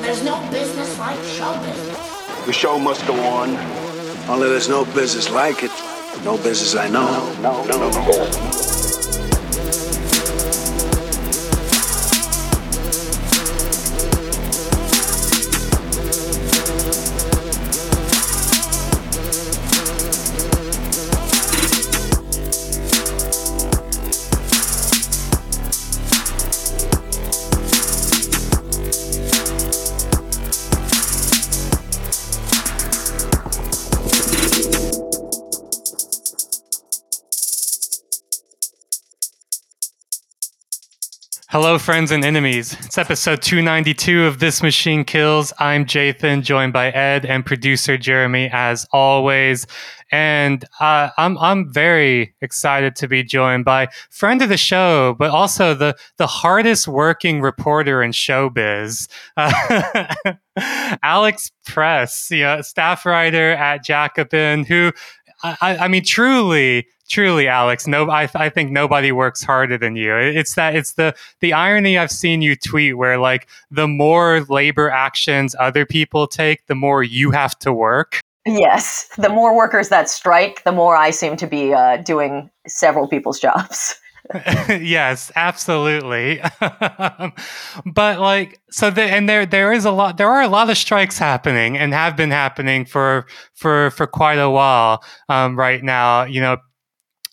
There's no business like show business. The show must go on. Only there's no business like it. No business I know. No, no, no. Hello, friends and enemies. It's episode 292 of This Machine Kills. I'm Jathan, joined by Ed and producer Jereme, as always. And uh, I'm I'm very excited to be joined by friend of the show, but also the the hardest working reporter in showbiz, uh, Alex Press, you know, staff writer at Jacobin, who I, I mean, truly truly alex no I, I think nobody works harder than you it's that it's the the irony i've seen you tweet where like the more labor actions other people take the more you have to work yes the more workers that strike the more i seem to be uh, doing several people's jobs yes, absolutely. but like so the, and there there is a lot there are a lot of strikes happening and have been happening for for for quite a while um, right now. You know,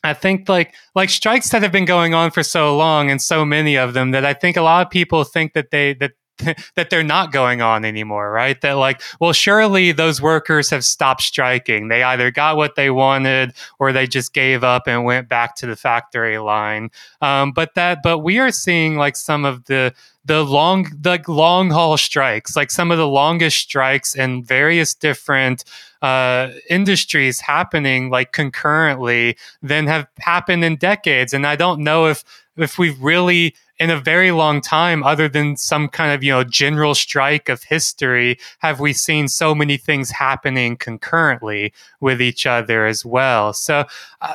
I think like like strikes that have been going on for so long and so many of them that I think a lot of people think that they that that they're not going on anymore, right? That like, well, surely those workers have stopped striking. They either got what they wanted or they just gave up and went back to the factory line. Um, but that, but we are seeing like some of the the long the long haul strikes, like some of the longest strikes in various different uh, industries happening like concurrently than have happened in decades. And I don't know if if we've really in a very long time, other than some kind of you know general strike of history, have we seen so many things happening concurrently with each other as well. So. Uh,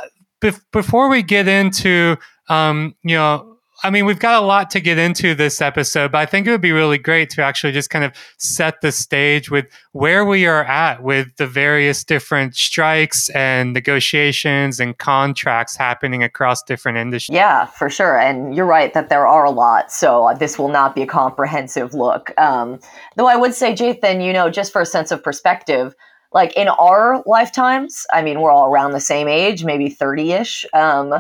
before we get into um, you know I mean, we've got a lot to get into this episode, but I think it would be really great to actually just kind of set the stage with where we are at with the various different strikes and negotiations and contracts happening across different industries. Yeah, for sure. And you're right that there are a lot. So uh, this will not be a comprehensive look. Um, though I would say, Jathan, you know, just for a sense of perspective, like in our lifetimes, I mean, we're all around the same age, maybe 30 ish. Um,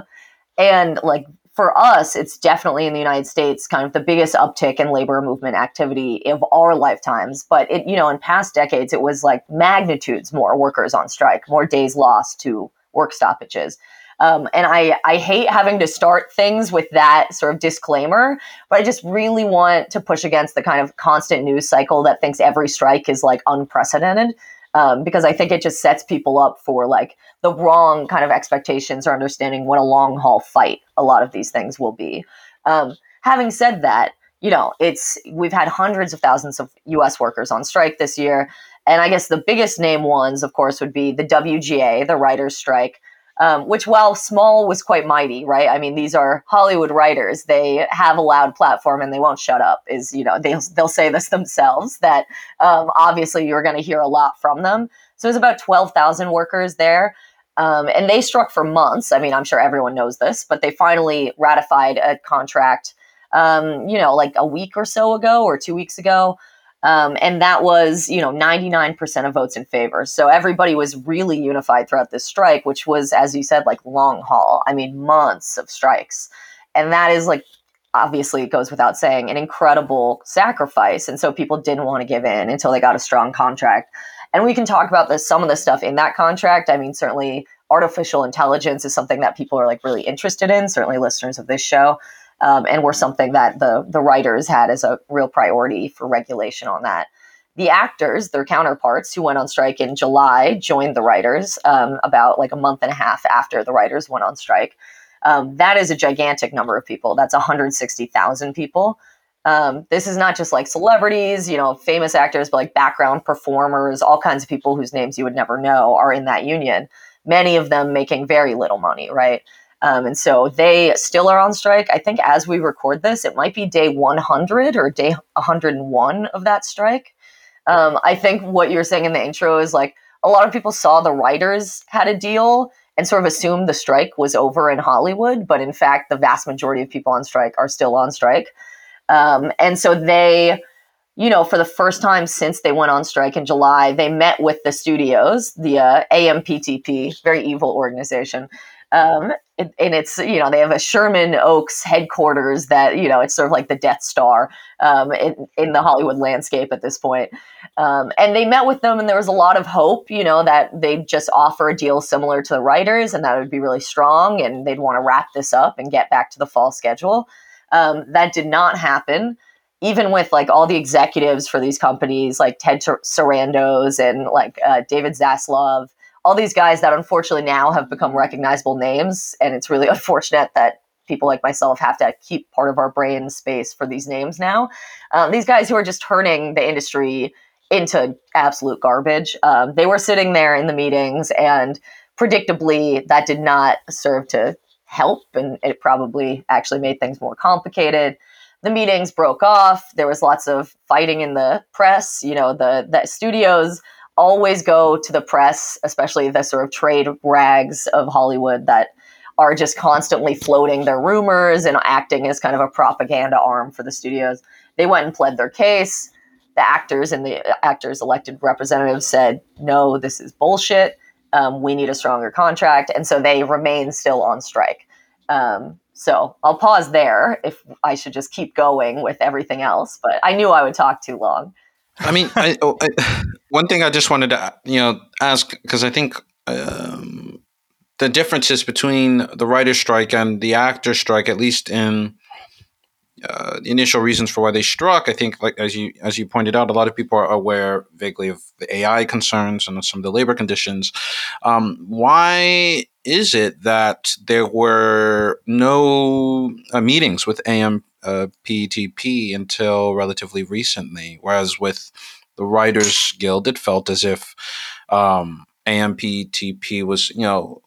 and like for us, it's definitely in the United States kind of the biggest uptick in labor movement activity of our lifetimes. But it, you know, in past decades, it was like magnitudes more workers on strike, more days lost to work stoppages. Um, and I, I hate having to start things with that sort of disclaimer, but I just really want to push against the kind of constant news cycle that thinks every strike is like unprecedented um, because I think it just sets people up for like the wrong kind of expectations or understanding what a long haul fight a lot of these things will be. Um, having said that, you know, it's we've had hundreds of thousands of U.S. workers on strike this year, and I guess the biggest name ones, of course, would be the WGA, the writers' strike, um, which while small was quite mighty, right? I mean, these are Hollywood writers. They have a loud platform and they won't shut up. Is you know they'll they'll say this themselves that um, obviously you're going to hear a lot from them. So there's about twelve thousand workers there. Um, and they struck for months. I mean, I'm sure everyone knows this, but they finally ratified a contract, um, you know, like a week or so ago or two weeks ago. Um, and that was, you know, 99% of votes in favor. So everybody was really unified throughout this strike, which was, as you said, like long haul. I mean, months of strikes. And that is like, obviously, it goes without saying, an incredible sacrifice. And so people didn't want to give in until they got a strong contract. And we can talk about this, some of the stuff in that contract. I mean, certainly artificial intelligence is something that people are like really interested in, certainly listeners of this show um, and were something that the the writers had as a real priority for regulation on that. The actors, their counterparts who went on strike in July, joined the writers um, about like a month and a half after the writers went on strike. Um, that is a gigantic number of people. That's 160,000 people. Um, this is not just like celebrities, you know, famous actors, but like background performers, all kinds of people whose names you would never know are in that union. Many of them making very little money, right? Um, and so they still are on strike. I think as we record this, it might be day 100 or day 101 of that strike. Um, I think what you're saying in the intro is like a lot of people saw the writers had a deal and sort of assumed the strike was over in Hollywood, but in fact, the vast majority of people on strike are still on strike. Um, and so they, you know, for the first time since they went on strike in July, they met with the studios, the uh, AMPTP, very evil organization. Um, and, and it's, you know, they have a Sherman Oaks headquarters that, you know, it's sort of like the Death Star um, in, in the Hollywood landscape at this point. Um, and they met with them, and there was a lot of hope, you know, that they'd just offer a deal similar to the writers and that would be really strong and they'd want to wrap this up and get back to the fall schedule. Um, that did not happen. Even with like all the executives for these companies, like Ted Sarandos and like uh, David Zaslav, all these guys that unfortunately now have become recognizable names, and it's really unfortunate that people like myself have to keep part of our brain space for these names now. Um, these guys who are just turning the industry into absolute garbage. Um, they were sitting there in the meetings, and predictably, that did not serve to help, and it probably actually made things more complicated. The meetings broke off. There was lots of fighting in the press. You know, the the studios always go to the press, especially the sort of trade rags of Hollywood that are just constantly floating their rumors and acting as kind of a propaganda arm for the studios. They went and pled their case. The actors and the actors' elected representatives said, no, this is bullshit. Um, we need a stronger contract. And so they remain still on strike. Um, so I'll pause there if I should just keep going with everything else. But I knew I would talk too long. I mean, I, oh, I, one thing I just wanted to you know ask because I think um, the differences between the writer's strike and the actor strike, at least in uh, the initial reasons for why they struck, I think, like as you as you pointed out, a lot of people are aware vaguely of the AI concerns and some of the labor conditions. Um, why is it that there were no uh, meetings with AMPTP uh, until relatively recently, whereas with the Writers Guild, it felt as if um, AMPTP was, you know,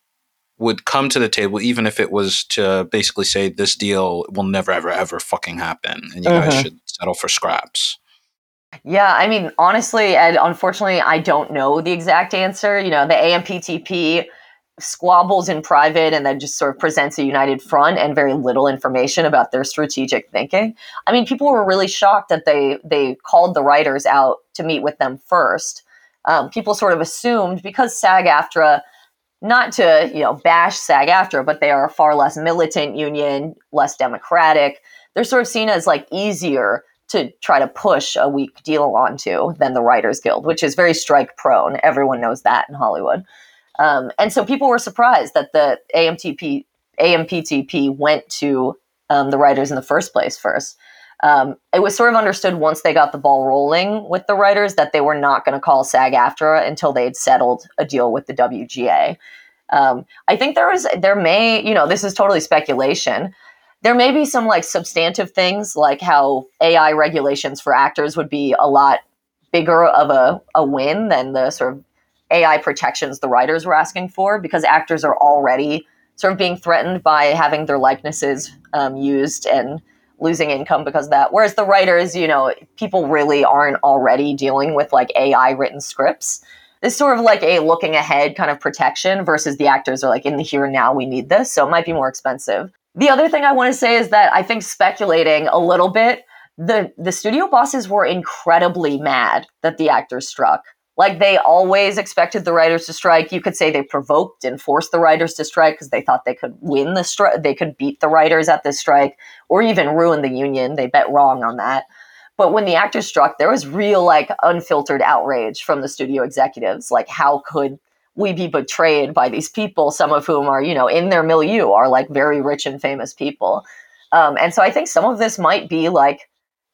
would come to the table, even if it was to basically say this deal will never, ever, ever fucking happen, and you uh-huh. guys should settle for scraps. Yeah, I mean, honestly, and unfortunately, I don't know the exact answer. You know, the AMPTP squabbles in private and then just sort of presents a united front and very little information about their strategic thinking. I mean, people were really shocked that they they called the writers out to meet with them first. Um, people sort of assumed because SAG-AFTRA, not to you know bash SAG-AFTRA, but they are a far less militant union, less democratic. They're sort of seen as like easier to try to push a weak deal onto than the Writers Guild, which is very strike prone. Everyone knows that in Hollywood. Um, and so people were surprised that the AMTP AMPTP went to um, the writers in the first place first. Um, it was sort of understood once they got the ball rolling with the writers that they were not going to call SAG-AFTRA until they had settled a deal with the WGA. Um, I think there was, there may, you know, this is totally speculation. There may be some like substantive things like how AI regulations for actors would be a lot bigger of a, a win than the sort of AI protections the writers were asking for because actors are already sort of being threatened by having their likenesses um, used and losing income because of that. Whereas the writers, you know, people really aren't already dealing with like AI written scripts. It's sort of like a looking ahead kind of protection versus the actors are like in the here and now we need this, so it might be more expensive. The other thing I want to say is that I think speculating a little bit, the the studio bosses were incredibly mad that the actors struck like they always expected the writers to strike. You could say they provoked and forced the writers to strike because they thought they could win the strike, they could beat the writers at this strike, or even ruin the union. They bet wrong on that. But when the actors struck, there was real, like, unfiltered outrage from the studio executives. Like, how could we be betrayed by these people, some of whom are, you know, in their milieu, are like very rich and famous people? Um, and so I think some of this might be like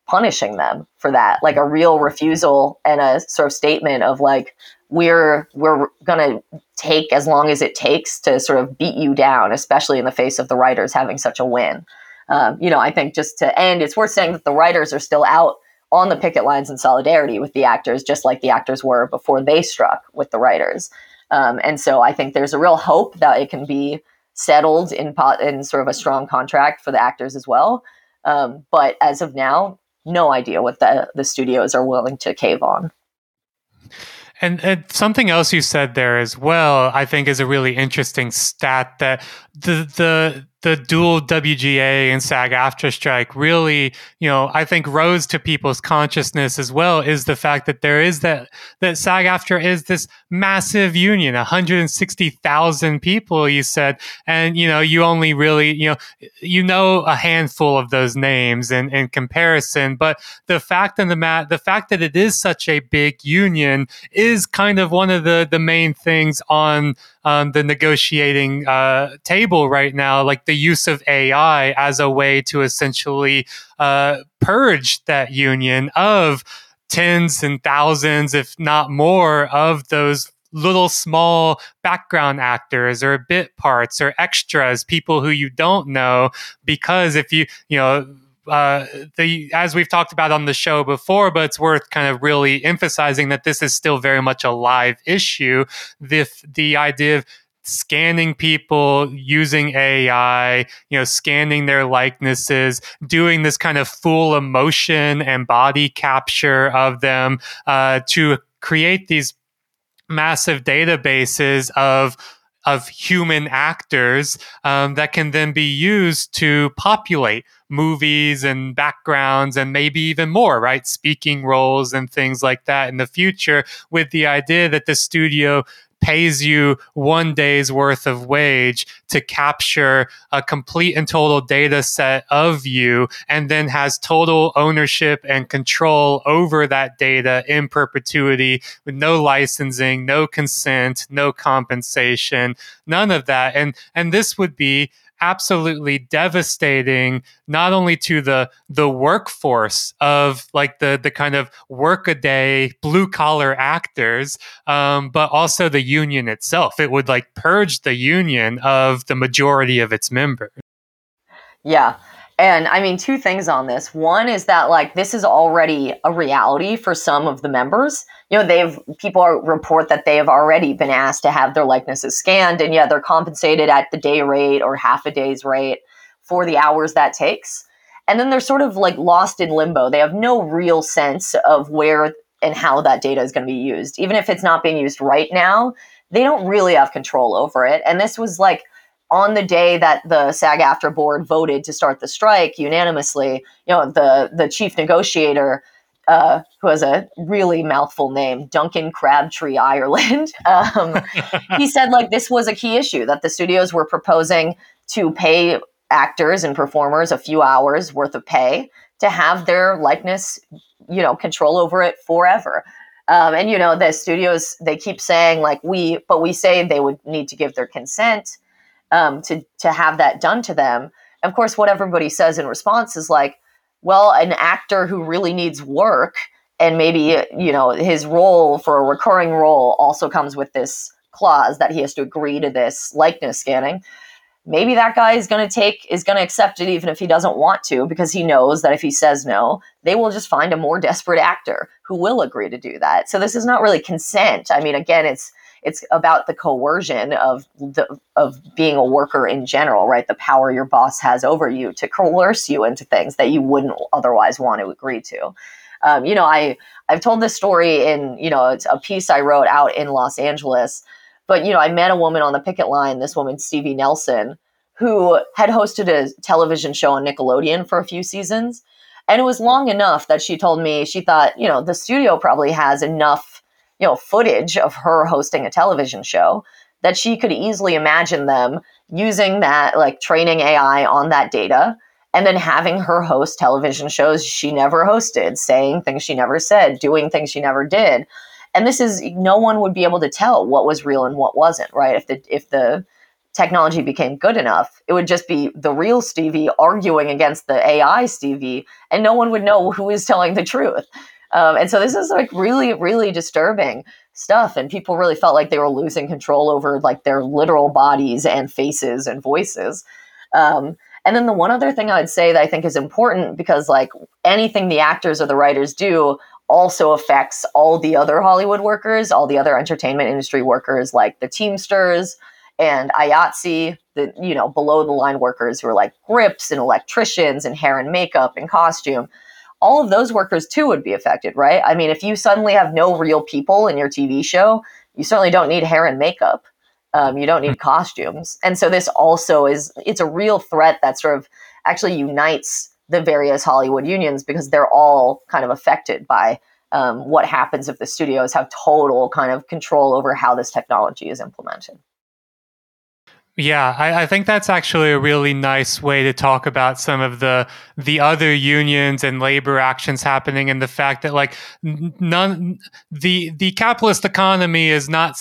punishing them for that like a real refusal and a sort of statement of like we're we're going to take as long as it takes to sort of beat you down especially in the face of the writers having such a win um, you know i think just to end it's worth saying that the writers are still out on the picket lines in solidarity with the actors just like the actors were before they struck with the writers um, and so i think there's a real hope that it can be settled in po- in sort of a strong contract for the actors as well. Um, but as of now, no idea what the the studios are willing to cave on. And, and, something else you said there as well, I think, is a really interesting stat that the the the dual WGA and SAG AFTRA strike really, you know, I think rose to people's consciousness as well is the fact that there is that that SAG AFTRA is this massive union, 160,000 people, you said, and you know, you only really, you know, you know a handful of those names in, in comparison, but the fact and the mat, the fact that it is such a big union is kind of one of the the main things on um, the negotiating uh, table right now, like the use of AI as a way to essentially uh, purge that union of tens and thousands, if not more, of those little small background actors or bit parts or extras, people who you don't know, because if you, you know, uh, the as we've talked about on the show before, but it's worth kind of really emphasizing that this is still very much a live issue. The the idea of scanning people using AI, you know, scanning their likenesses, doing this kind of full emotion and body capture of them uh, to create these massive databases of of human actors um, that can then be used to populate movies and backgrounds and maybe even more, right? Speaking roles and things like that in the future with the idea that the studio pays you one day's worth of wage to capture a complete and total data set of you and then has total ownership and control over that data in perpetuity with no licensing, no consent, no compensation, none of that. And and this would be absolutely devastating not only to the the workforce of like the the kind of workaday blue collar actors um, but also the union itself. It would like purge the union of the majority of its members. Yeah and I mean, two things on this. One is that like this is already a reality for some of the members. You know, they've people are, report that they have already been asked to have their likenesses scanned, and yeah, they're compensated at the day rate or half a day's rate for the hours that takes. And then they're sort of like lost in limbo. They have no real sense of where and how that data is going to be used. Even if it's not being used right now, they don't really have control over it. And this was like on the day that the SAG AFTRA board voted to start the strike unanimously, you know, the the chief negotiator, uh, who has a really mouthful name, Duncan Crabtree Ireland, um, he said like this was a key issue that the studios were proposing to pay actors and performers a few hours worth of pay to have their likeness, you know, control over it forever. Um, and you know, the studios they keep saying like we, but we say they would need to give their consent um, to to have that done to them. Of course, what everybody says in response is like, well, an actor who really needs work and maybe you know his role for a recurring role also comes with this clause that he has to agree to this likeness scanning. Maybe that guy is going to take is going to accept it even if he doesn't want to because he knows that if he says no they will just find a more desperate actor who will agree to do that. So this is not really consent. I mean again it's it's about the coercion of the of being a worker in general, right? The power your boss has over you to coerce you into things that you wouldn't otherwise want to agree to. Um, you know, I I've told this story in you know it's a piece I wrote out in Los Angeles, but you know I met a woman on the picket line. This woman, Stevie Nelson, who had hosted a television show on Nickelodeon for a few seasons. And it was long enough that she told me she thought, you know, the studio probably has enough you know footage of her hosting a television show that she could easily imagine them using that like training AI on that data and then having her host television shows she never hosted, saying things she never said, doing things she never did. And this is no one would be able to tell what was real and what wasn't, right? If the if the technology became good enough, it would just be the real Stevie arguing against the AI Stevie, and no one would know who is telling the truth. Um, and so this is like really, really disturbing stuff. And people really felt like they were losing control over like their literal bodies and faces and voices. Um, and then the one other thing I'd say that I think is important because like anything the actors or the writers do also affects all the other Hollywood workers, all the other entertainment industry workers, like the Teamsters and IATSE, the you know below the line workers who are like grips and electricians and hair and makeup and costume. All of those workers too would be affected, right? I mean, if you suddenly have no real people in your TV show, you certainly don't need hair and makeup. Um, you don't need costumes, and so this also is it's a real threat that sort of actually unites the various Hollywood unions because they're all kind of affected by um, what happens if the studios have total kind of control over how this technology is implemented. Yeah, I, I, think that's actually a really nice way to talk about some of the the other unions and labor actions happening, and the fact that like none the the capitalist economy is not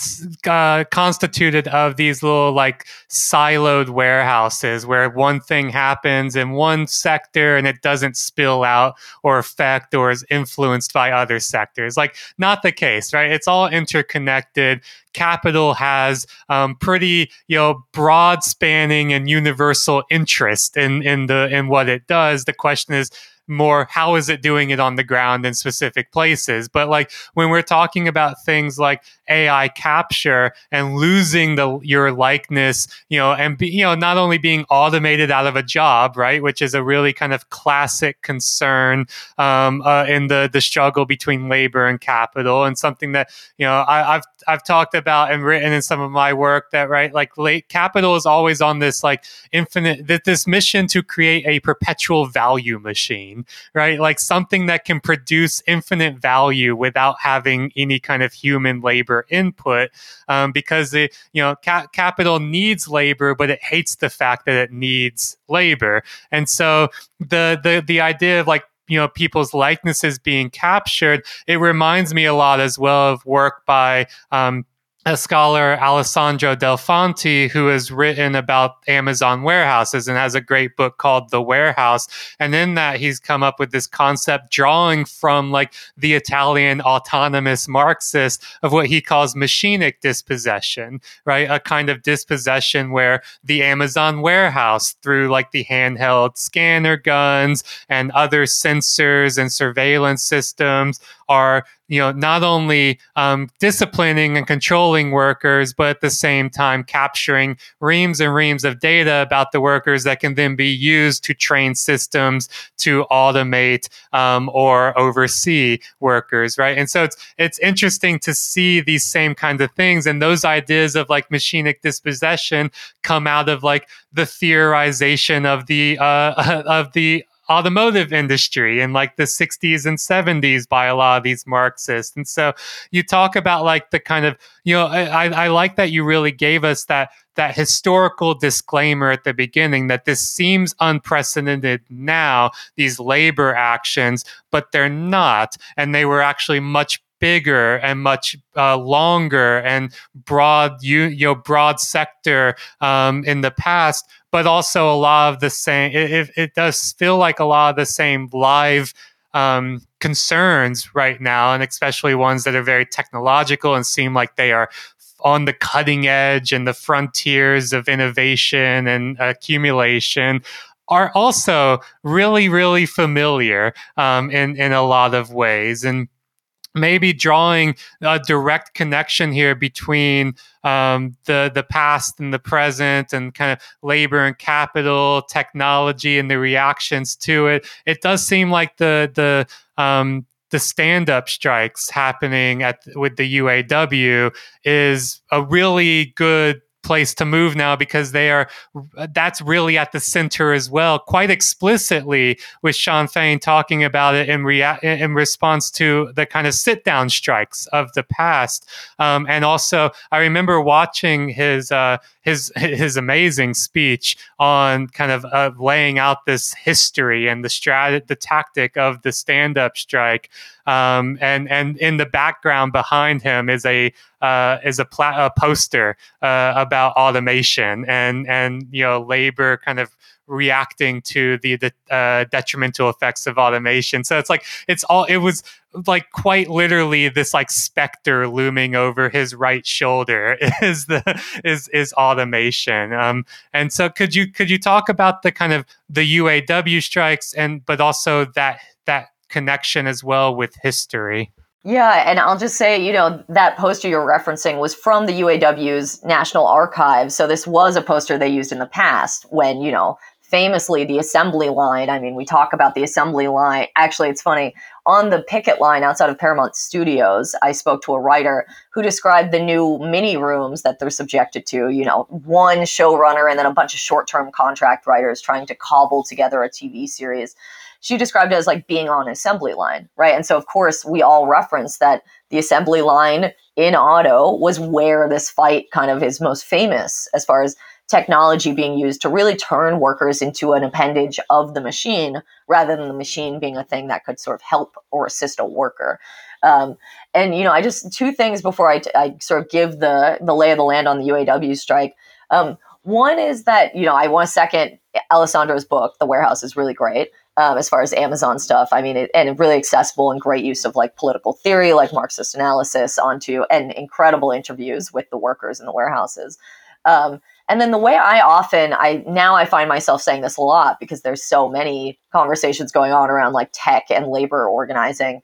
uh, constituted of these little like siloed warehouses where one thing happens in one sector and it doesn't spill out or affect or is influenced by other sectors. Like not the case, right? It's all interconnected capital has um, pretty you know broad spanning and universal interest in in the in what it does. The question is more how is it doing it on the ground in specific places. But like when we're talking about things like ai capture and losing the your likeness you know and be, you know not only being automated out of a job right which is a really kind of classic concern um, uh, in the the struggle between labor and capital and something that you know I, i've I've talked about and written in some of my work that right like late capital is always on this like infinite this mission to create a perpetual value machine right? Like something that can produce infinite value without having any kind of human labor input, um, because the you know ca- capital needs labor, but it hates the fact that it needs labor, and so the the the idea of like you know people's likenesses being captured it reminds me a lot as well of work by um, a scholar, Alessandro Delfanti, who has written about Amazon warehouses and has a great book called The Warehouse. And in that, he's come up with this concept drawing from like the Italian autonomous Marxist of what he calls machinic dispossession, right? A kind of dispossession where the Amazon warehouse, through like the handheld scanner guns and other sensors and surveillance systems, are you know not only um, disciplining and controlling workers but at the same time capturing reams and reams of data about the workers that can then be used to train systems to automate um, or oversee workers right? And so it's it's interesting to see these same kinds of things and those ideas of like machinic dispossession come out of like the theorization of the uh, of the automotive industry in like the 60s and 70s by a lot of these Marxists. And so you talk about like the kind of, you know, I, I like that you really gave us that that historical disclaimer at the beginning that this seems unprecedented now, these labor actions, but they're not. And they were actually much bigger and much uh, longer and broad you, you know broad sector um, in the past but also a lot of the same it, it, does feel like a lot of the same live um, concerns right now and especially ones that are very technological and seem like they are on the cutting edge and the frontiers of innovation and accumulation are also really really familiar um, in in a lot of ways. And maybe drawing a direct connection here between um, the the past and the present and kind of labor and capital technology and the reactions to it. It does seem like the the um, the stand-up strikes happening at with the UAW is a really good place to move now because they are that's really at the center as well quite explicitly with Shawn Fain talking about it in rea- in response to the kind of sit down strikes of the past. Um, and also I remember watching his uh, his his amazing speech on kind of uh, laying out this history and the strat the tactic of the stand up strike. Um, and and in the background behind him is a uh, is a, pla- a poster uh, about automation and and you know labor kind of reacting to the, the uh, detrimental effects of automation. So it's like it's all it was like quite literally this like specter looming over his right shoulder is the is is automation. Um, and so could you could you talk about the kind of the UAW strikes and but also that that connection as well with history. Yeah, and I'll just say, you know, that poster you're referencing was from the UAW's National Archives. So this was a poster they used in the past when, you know, famously the assembly line. I mean, we talk about the assembly line. Actually, it's funny. On the picket line outside of Paramount Studios, I spoke to a writer who described the new mini rooms that they're subjected to. You know, one showrunner and then a bunch of short term contract writers trying to cobble together a TV series she described it as like being on assembly line, right? And so, of course, we all reference that the assembly line in auto was where this fight kind of is most famous as far as technology being used to really turn workers into an appendage of the machine rather than the machine being a thing that could sort of help or assist a worker. Um, and you know, I just two things before I, sort of give the the lay of the land on the UAW strike. Um, one is that you know I want to second Alessandro's book. The Warehouse is really great um, as far as Amazon stuff. I mean, it, and really accessible and great use of like political theory, like Marxist analysis, onto and incredible interviews with the workers in the warehouses. Um, and then the way I often, I now I find myself saying this a lot because there's so many conversations going on around like tech and labor organizing.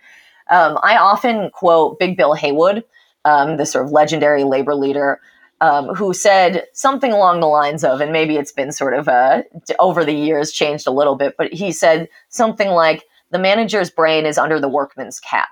Um, I often quote Big Bill Haywood, um, the sort of legendary labor leader, um, who said something along the lines of, and maybe it's been sort of uh, over the years changed a little bit, but he said something like, the manager's brain is under the workman's cap.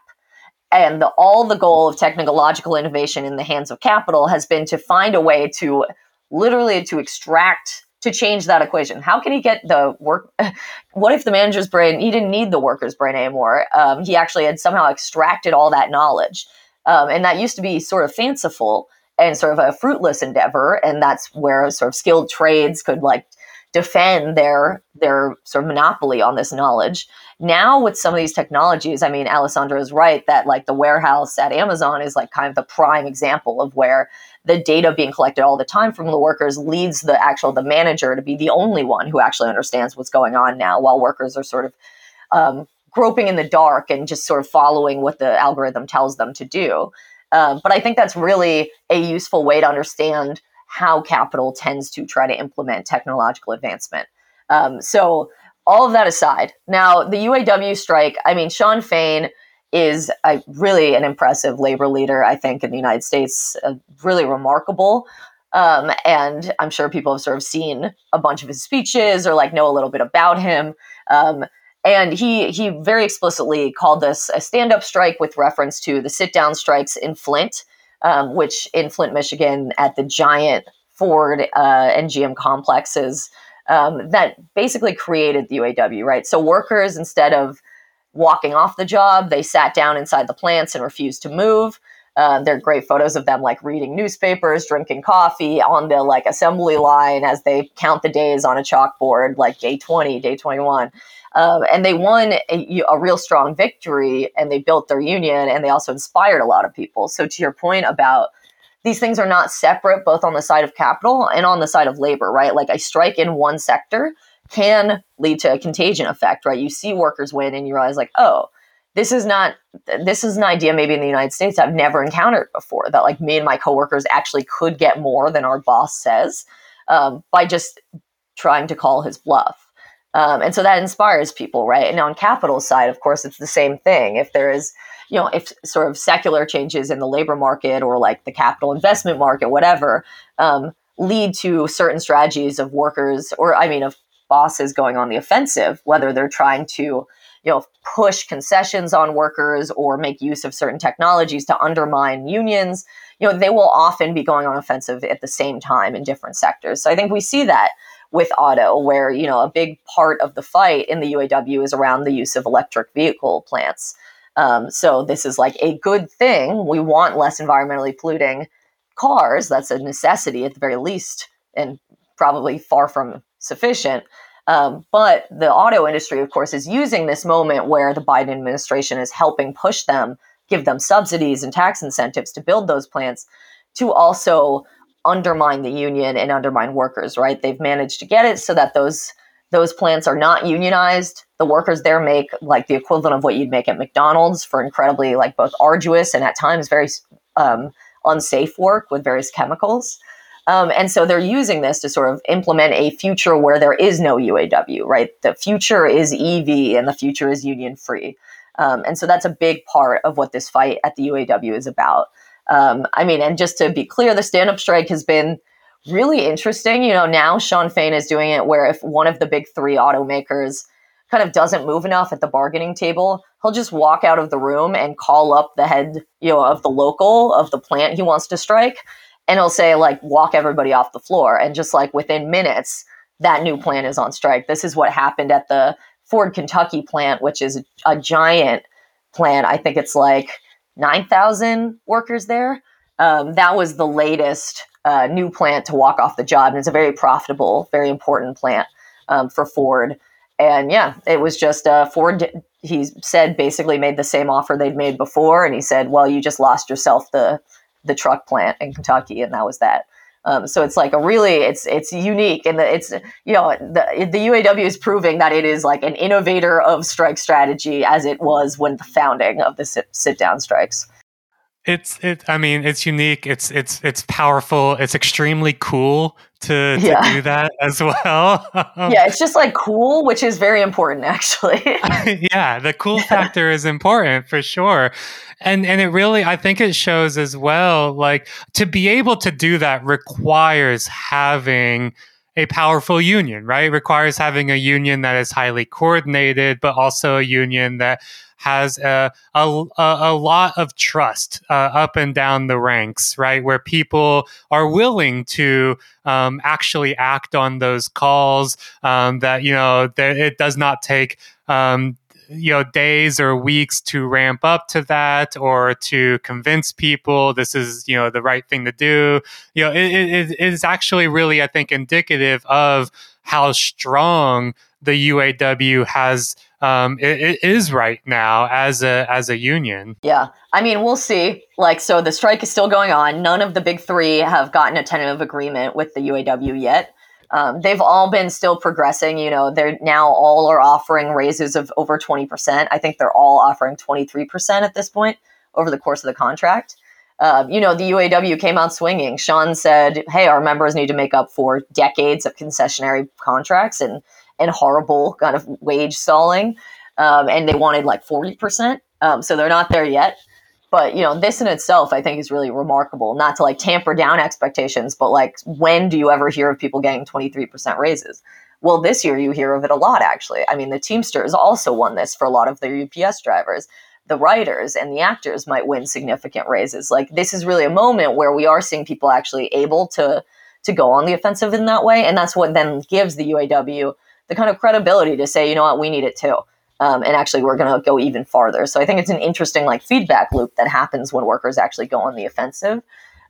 And the, all the goal of technological innovation in the hands of capital has been to find a way to literally to extract to change that equation. How can he get the work? What if the manager's brain, he didn't need the worker's brain anymore? Um, he actually had somehow extracted all that knowledge. Um, and that used to be sort of fanciful and sort of a fruitless endeavor. And that's where sort of skilled trades could like defend their their sort of monopoly on this knowledge. Now with some of these technologies, I mean, Alessandro is right that like the warehouse at Amazon is like kind of the prime example of where the data being collected all the time from the workers leads the actual the manager to be the only one who actually understands what's going on now, while workers are sort of um, groping in the dark and just sort of following what the algorithm tells them to do. Um, but I think that's really a useful way to understand how capital tends to try to implement technological advancement. Um, so, all of that aside, now the UAW strike, I mean, Shawn Fain is a, really an impressive labor leader, I think, in the United States, uh, really remarkable. Um, and I'm sure people have sort of seen a bunch of his speeches or like know a little bit about him. Um, and he he very explicitly called this a stand-up strike with reference to the sit-down strikes in Flint, um, which in Flint, Michigan, at the giant Ford uh, and GM complexes um, that basically created the UAW. Right, so workers instead of walking off the job, they sat down inside the plants and refused to move. Uh, there are great photos of them like reading newspapers, drinking coffee on the like assembly line as they count the days on a chalkboard, like day 20, day 21. Um, and they won a, a, real strong victory and they built their union and they also inspired a lot of people. So, to your point about these things are not separate, both on the side of capital and on the side of labor, right? Like a strike in one sector can lead to a contagion effect, right? You see workers win and you realize, like, oh, this is not this is an idea maybe in the United States I've never encountered before that like me and my coworkers actually could get more than our boss says um, by just trying to call his bluff. Um, and so that inspires people, right? And on capital side, of course, it's the same thing. If there is, you know, if sort of secular changes in the labor market or like the capital investment market, whatever, um, lead to certain strategies of workers or, I mean, of bosses going on the offensive, whether they're trying to, you know, push concessions on workers or make use of certain technologies to undermine unions, you know, they will often be going on offensive at the same time in different sectors. So I think we see that with auto, where you know a big part of the fight in the UAW is around the use of electric vehicle plants. Um, so this is like a good thing. We want less environmentally polluting cars. That's a necessity at the very least, and probably far from sufficient. Um, but the auto industry, of course, is using this moment where the Biden administration is helping push them, give them subsidies and tax incentives to build those plants, to also undermine the union and undermine workers, right? They've managed to get it so that those those plants are not unionized. The workers there make like the equivalent of what you'd make at McDonald's for incredibly like both arduous and at times very um, unsafe work with various chemicals. Um, and so they're using this to sort of implement a future where there is no UAW, right? The future is EV and the future is union free. Um, and so that's a big part of what this fight at the UAW is about. Um, I mean, and just to be clear, the stand up strike has been really interesting. You know, now Shawn Fain is doing it where if one of the big three automakers kind of doesn't move enough at the bargaining table, he'll just walk out of the room and call up the head, you know, of the local of the plant he wants to strike and he'll say like walk everybody off the floor. And just like within minutes that new plant is on strike. This is what happened at the ford kentucky plant which is a giant plant. I think it's like 9000 workers there. Um, that was the latest uh, new plant to walk off the job. And it's a very profitable very important plant um, for ford. And yeah it was just uh, ford he said basically made the same offer they'd made before. And he said well you just lost yourself the the truck plant in Kentucky, and that was that. Um, so it's like a really it's it's unique and it's you know the the UAW is proving that it is like an innovator of strike strategy as it was when the founding of the sit, sit down strikes. It's it. I mean, it's unique. It's it's it's powerful. It's extremely cool to, to Yeah. do that as well. yeah, it's just like cool, which is very important actually. yeah, the cool factor is important for sure. And and it really I think it shows as well like to be able to do that requires having a powerful union, right? Requires having a union that is highly coordinated, but also a union that has a, a, a lot of trust uh, up and down the ranks, right? Where people are willing to um, actually act on those calls. Um, that you know, there, it does not take um, you know days or weeks to ramp up to that or to convince people this is you know the right thing to do. You know, it, it, it is actually really I think indicative of how strong the UAW has um, it, it is right now as a as a union. Yeah. I mean, we'll see. Like, so the strike is still going on. None of the big three have gotten a tentative agreement with the UAW yet. Um, they've all been still progressing. You know, they're now all are offering raises of over 20%. I think they're all offering 23% at this point over the course of the contract. Um, you know, the UAW came out swinging. Shawn said, hey, our members need to make up for decades of concessionary contracts and and horrible kind of wage stalling. Um, and they wanted like 40%. Um, so they're not there yet. But, you know, this in itself, I think, is really remarkable. Not to like tamper down expectations, but like, when do you ever hear of people getting 23% raises? Well, this year you hear of it a lot, actually. I mean, the Teamsters also won this for a lot of their UPS drivers. The writers and the actors might win significant raises. Like, this is really a moment where we are seeing people actually able to to go on the offensive in that way. And that's what then gives the UAW the kind of credibility to say, you know what, we need it too. Um, and actually, we're going to go even farther. So I think it's an interesting like feedback loop that happens when workers actually go on the offensive.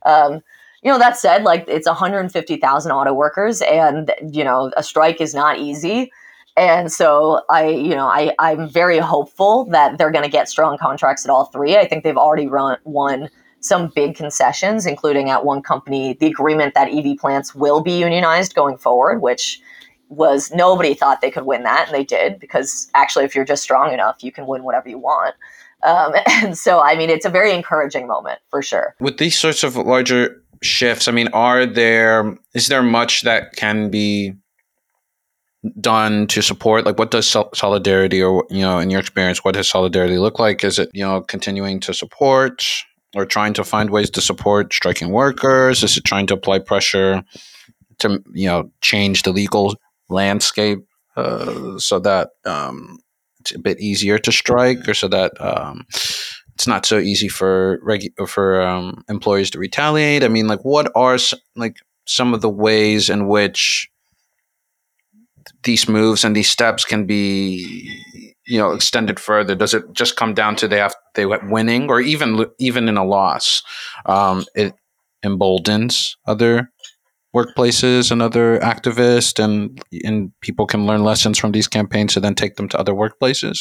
Um, you know, that said, like it's 150,000 auto workers, and you know, a strike is not easy. And so I, you know, I, I'm very hopeful that they're going to get strong contracts at all three. I think they've already run, won some big concessions, including at one company, the agreement that EV plants will be unionized going forward, which was nobody thought they could win that, and they did because actually, if you're just strong enough, you can win whatever you want. Um, and so, I mean, it's a very encouraging moment for sure. With these sorts of larger shifts, I mean, are there is there much that can be done to support? Like, what does sol- solidarity, or you know, in your experience, what does solidarity look like? Is it you know continuing to support? Or trying to find ways to support striking workers? Is it trying to apply pressure to you know change the legal landscape uh, so that um, it's a bit easier to strike, or so that um, it's not so easy for regu- for um, employers to retaliate. I mean, like, what are s- like some of the ways in which these moves and these steps can be, you know, extended further? Does it just come down to they have they winning, or even even in a loss, um, it emboldens other workplaces and other activists and and people can learn lessons from these campaigns to then take them to other workplaces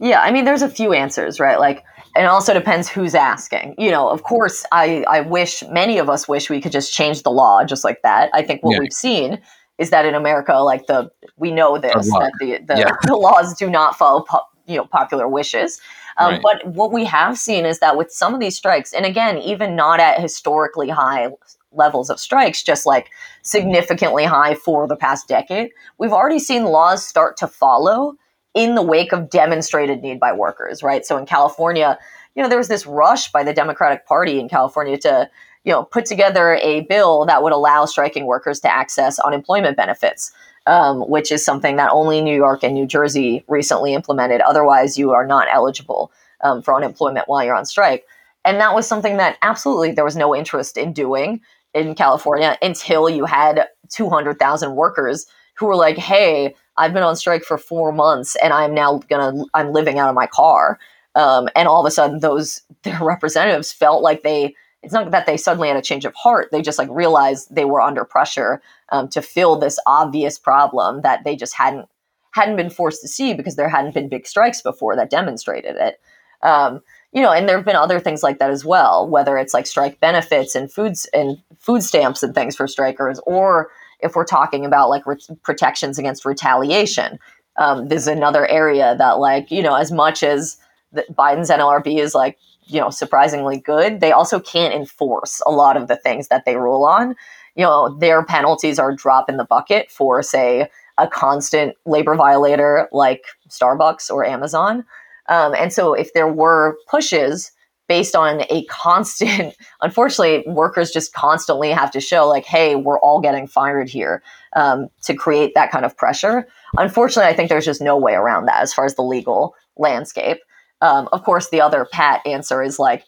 Yeah, I mean, there's a few answers, right? Like, it also depends who's asking. You know, of course, I, I wish, many of us wish we could just change the law just like that. I think what Yeah. we've seen is that in America, like the, we know this, that the, the, Yeah. the laws do not follow, po- you know, popular wishes. Um, Right. But what we have seen is that with some of these strikes, and again, even not at historically high levels of strikes, just like significantly high for the past decade. We've already seen laws start to follow in the wake of demonstrated need by workers, right? So in California, you know, there was this rush by the Democratic Party in California to, you know, put together a bill that would allow striking workers to access unemployment benefits, um, which is something that only New York and New Jersey recently implemented. Otherwise, you are not eligible um, for unemployment while you're on strike. And that was something that absolutely there was no interest in doing in California until you had 200,000 workers who were like, hey, I've been on strike for four months and I'm now gonna, I'm living out of my car. Um, and all of a sudden, those their representatives felt like they, it's not that they suddenly had a change of heart. They just like realized they were under pressure um, to fill this obvious problem that they just hadn't hadn't been forced to see because there hadn't been big strikes before that demonstrated it. Um, you know, and there have been other things like that as well, whether it's like strike benefits and foods and food stamps and things for strikers, or if we're talking about like re- protections against retaliation. Um, this is another area that, like, you know, as much as the, Biden's NLRB is like, you know, surprisingly good, they also can't enforce a lot of the things that they rule on. You know, their penalties are drop in the bucket for, say, a constant labor violator like Starbucks or Amazon. Um, and so if there were pushes based on a constant, unfortunately, workers just constantly have to show, like, hey, we're all getting fired here um, to create that kind of pressure. Unfortunately, I think there's just no way around that as far as the legal landscape. Um, of course, the other pat answer is like,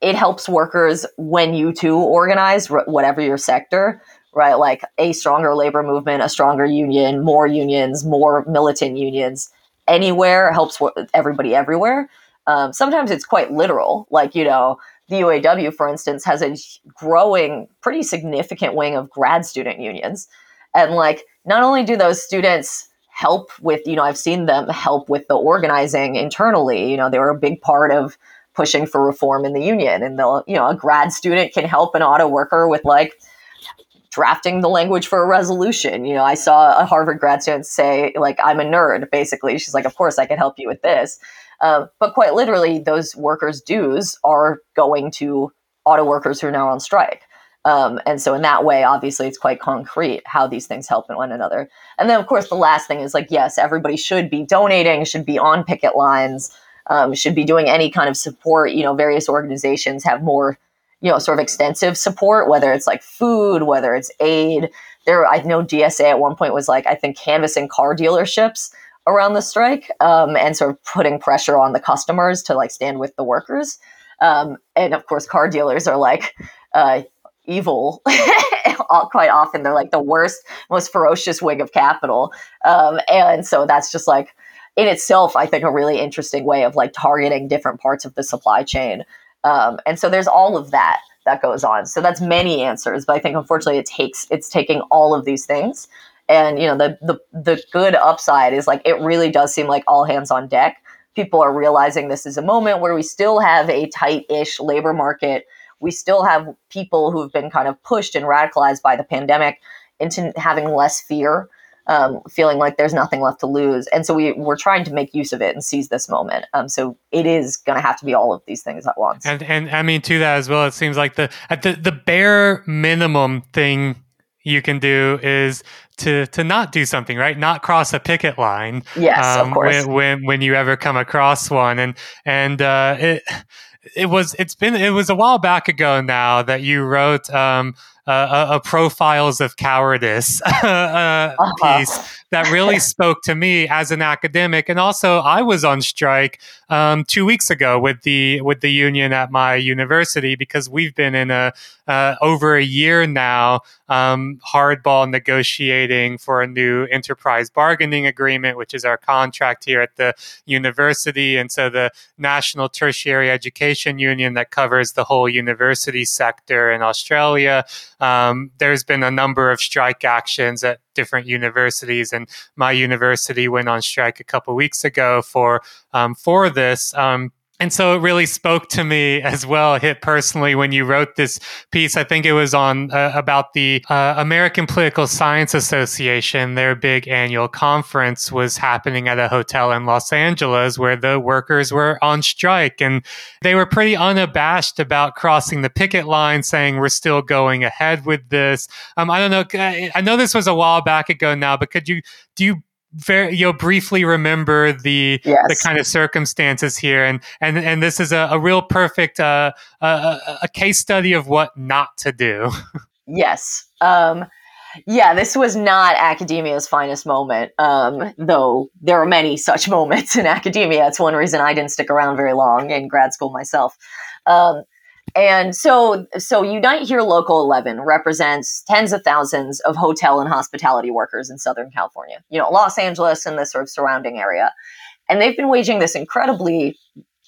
it helps workers when you too organize, whatever your sector, right? Like a stronger labor movement, a stronger union, more unions, more militant unions anywhere helps everybody everywhere. Um, sometimes it's quite literal. Like, you know, the UAW, for instance, has a growing, pretty significant wing of grad student unions. And, like, not only do those students help with, you know, I've seen them help with the organizing internally, you know, they were a big part of pushing for reform in the union. And, they'll, you know, a grad student can help an auto worker with, like, drafting the language for a resolution. You know, I saw a Harvard grad student say, like, I'm a nerd, basically. She's like, of course, I can help you with this. Uh, but quite literally, those workers' dues are going to auto workers who are now on strike. Um, and so, in that way, obviously, it's quite concrete how these things help one another. And then, of course, the last thing is like, yes, everybody should be donating, should be on picket lines, um, should be doing any kind of support. You know, various organizations have more you know, sort of extensive support, whether it's like food, whether it's aid. There, I know DSA at one point was like, I think, canvassing car dealerships around the strike um, and sort of putting pressure on the customers to like stand with the workers. Um, and of course, car dealers are like uh, evil. Quite often, they're like the worst, most ferocious wing of capital. Um, and so that's just like, in itself, I think a really interesting way of like targeting different parts of the supply chain um, and so there's all of that that goes on. So that's many answers, but I think unfortunately it takes it's taking all of these things. And you know the the the good upside is like it really does seem like all hands on deck. People are realizing this is a moment where we still have a tight-ish labor market. We still have people who've been kind of pushed and radicalized by the pandemic into having less fear um, feeling like there's nothing left to lose. And so we, we're trying to make use of it and seize this moment. Um, so it is going to have to be all of these things at once. And, and I mean, to that as well, it seems like the, at the, the bare minimum thing you can do is to to not do something right not cross a picket line yes um, of course. When, when, when you ever come across one and and uh, it it was it's been it was a while back ago now that you wrote um, uh, a, a, profiles of cowardice uh, uh-huh. piece that really spoke to me as an academic. And also i was on strike um, two weeks ago with the with the union at my university because we've been in a uh, over a year now um, hardball negotiating for a new enterprise bargaining agreement which is our contract here at the university. And so the national tertiary education union that covers the whole university sector in australia um, there's been a number of strike actions at different universities, and my university went on strike a couple weeks ago for um, for this. Um, and so it really spoke to me as well. Hit personally when you wrote this piece. I think it was on uh, about the uh, american political science association. Their big annual conference was happening at a hotel in los angeles where the workers were on strike. And they were pretty unabashed about crossing the picket line saying we're still going ahead with this. Um, i don't know i know this was a while back ago now but could you do you very you'll briefly remember the Yes. the kind of circumstances here and and and this is a, a real perfect uh, a, a, case study of what not to do Yes. Um, yeah, this was not academia's finest moment, um, though there are many such moments in academia. It's one reason I didn't stick around very long in grad school myself. Um, and so, so Unite Here Local 11 represents tens of thousands of hotel and hospitality workers in Southern California, you know, Los Angeles and the sort of surrounding area. And they've been waging this incredibly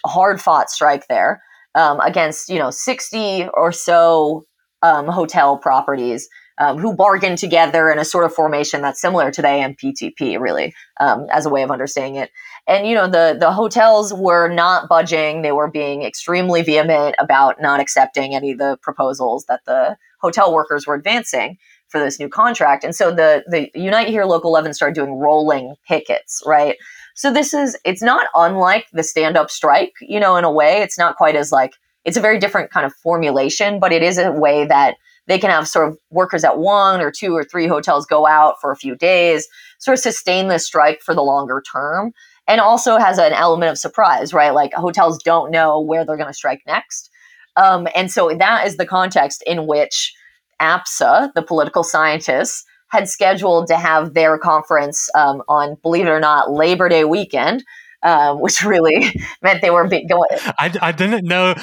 hard fought strike there um, against, you know, 60 or so um, hotel properties um, who bargained together in a sort of formation that's similar to the AMPTP, really, um, as a way of understanding it. And you know, the the hotels were not budging; they were being extremely vehement about not accepting any of the proposals that the hotel workers were advancing for this new contract. And so the the Unite Here Local 11 started doing rolling pickets, right? So this is it's not unlike the stand up strike, you know, in a way. It's not quite as like it's a very different kind of formulation, but it is a way that they can have sort of workers at one or two or three hotels go out for a few days, sort of sustain the strike for the longer term. And also has an element of surprise, right? Like hotels don't know where they're going to strike next. Um, and so that is the context in which APSA, the political scientists, had scheduled to have their conference um, on, believe it or not, Labor Day weekend, um, which really meant they were be- going. I, I didn't know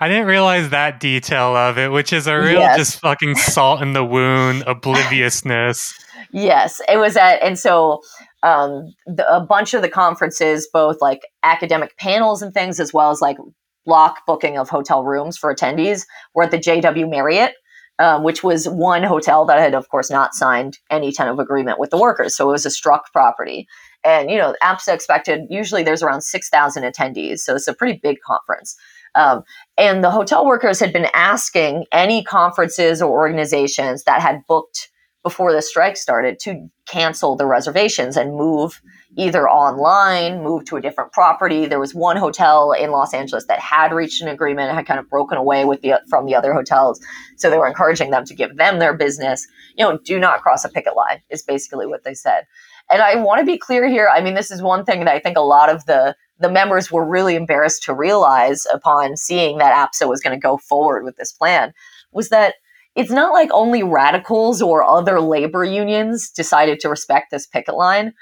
i didn't realize that detail of it which is a real Yes. just fucking salt in the wound obliviousness Yes, it was at, and so um, the, a bunch of the conferences, both like academic panels and things, as well as like block booking of hotel rooms for attendees, were at the JW Marriott, um, which was one hotel that had, of course, not signed any kind of agreement with the workers. So it was a struck property. And, you know, APSA expected, usually there's around 6,000 attendees. So it's a pretty big conference. Um, and the hotel workers had been asking any conferences or organizations that had booked before the strike started to cancel the reservations and move either online, move to a different property. There was one hotel in Los Angeles that had reached an agreement and had kind of broken away with the from the other hotels. So they were encouraging them to give them their business. You know, do not cross a picket line is basically what they said. And I want to be clear here. I mean, this is one thing that I think a lot of the the members were really embarrassed to realize upon seeing that APSA was going to go forward with this plan was that it's not like only radicals or other labor unions decided to respect this picket line.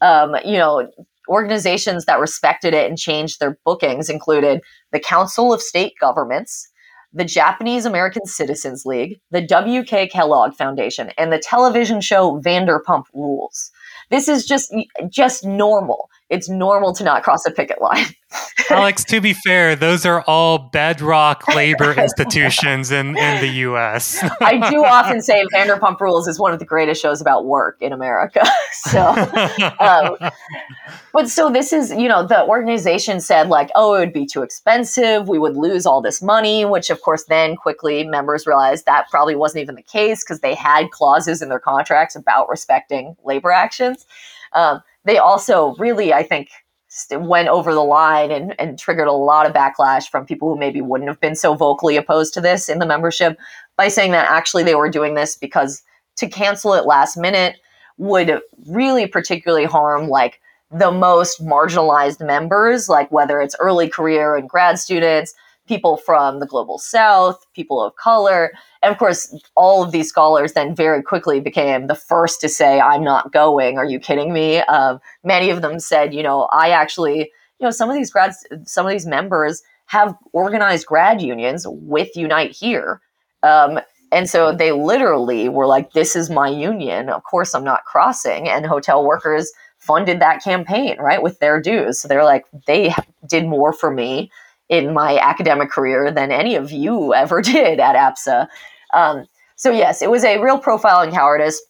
Um, you know, organizations that respected it and changed their bookings included the Council of State Governments, the Japanese American Citizens League, the W.K. Kellogg Foundation, and the television show Vanderpump Rules. This is just just normal. It's normal to not cross a picket line. alex to be fair those are all bedrock labor institutions in, in the us I do often say Vanderpump Rules is one of the greatest shows about work in America. so, um, but so this is, you know, the organization said like, oh, it would be too expensive. We would lose all this money, which of course then quickly members realized that probably wasn't even the case because they had clauses in their contracts about respecting labor actions. Um, they also really, I think, went over the line and, and triggered a lot of backlash from people who maybe wouldn't have been so vocally opposed to this in the membership by saying that actually they were doing this because to cancel it last minute would really particularly harm like the most marginalized members, like whether it's early career and grad students, people from the global south, people of color. And of course, all of these scholars then very quickly became the first to say, I'm not going. Are you kidding me? Um, many of them said, you know, I actually, you know, some of these grads, some of these members have organized grad unions with Unite Here. Um, and so they literally were like, this is my union. Of course, I'm not crossing. And hotel workers funded that campaign, right, with their dues. So they're like, they did more for me in my academic career than any of you ever did at APSA. Um, so, yes, it was a real profile in cowardice.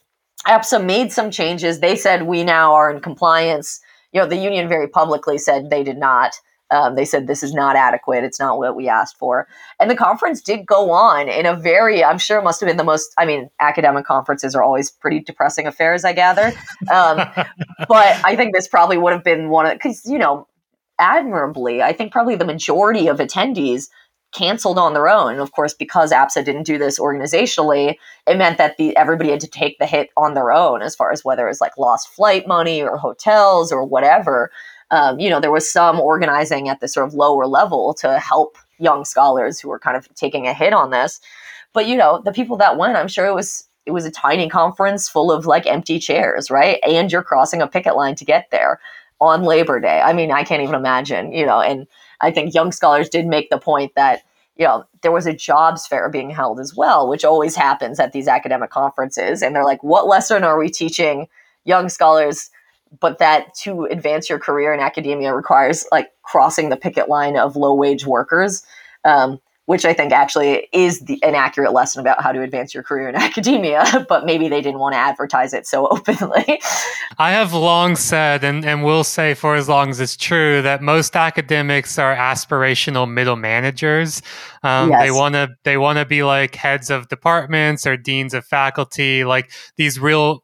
APSA made some changes. They said we now are in compliance. You know, the union very publicly said they did not Um, they said this is not adequate. It's not what we asked for. And the conference did go on in a very, I'm sure must have been the most, I mean, academic conferences are always pretty depressing affairs, I gather. Um, but I think this probably would have been one of, because, you know, admirably, I think probably the majority of attendees canceled on their own. Of course, because APSA didn't do this organizationally, it meant that the everybody had to take the hit on their own as far as whether it was like lost flight money or hotels or whatever. Um, you know, there was some organizing at the sort of lower level to help young scholars who were kind of taking a hit on this. But you know, the people that went, I'm sure it was it was a tiny conference full of like empty chairs, right? And you're crossing a picket line to get there on Labor Day. I mean, I can't even imagine, you know, and I think young scholars did make the point that, you know, there was a jobs fair being held as well, which always happens at these academic conferences. And they're like, what lesson are we teaching young scholars? But that to advance your career in academia requires like crossing the picket line of low wage workers. Um, which I think actually is the, an accurate lesson about how to advance your career in academia, but maybe they didn't want to advertise it so openly. I have long said, and, and will say for as long as it's true, that most academics are aspirational middle managers. Um, Yes. They want to they want to be like heads of departments or deans of faculty, like these real,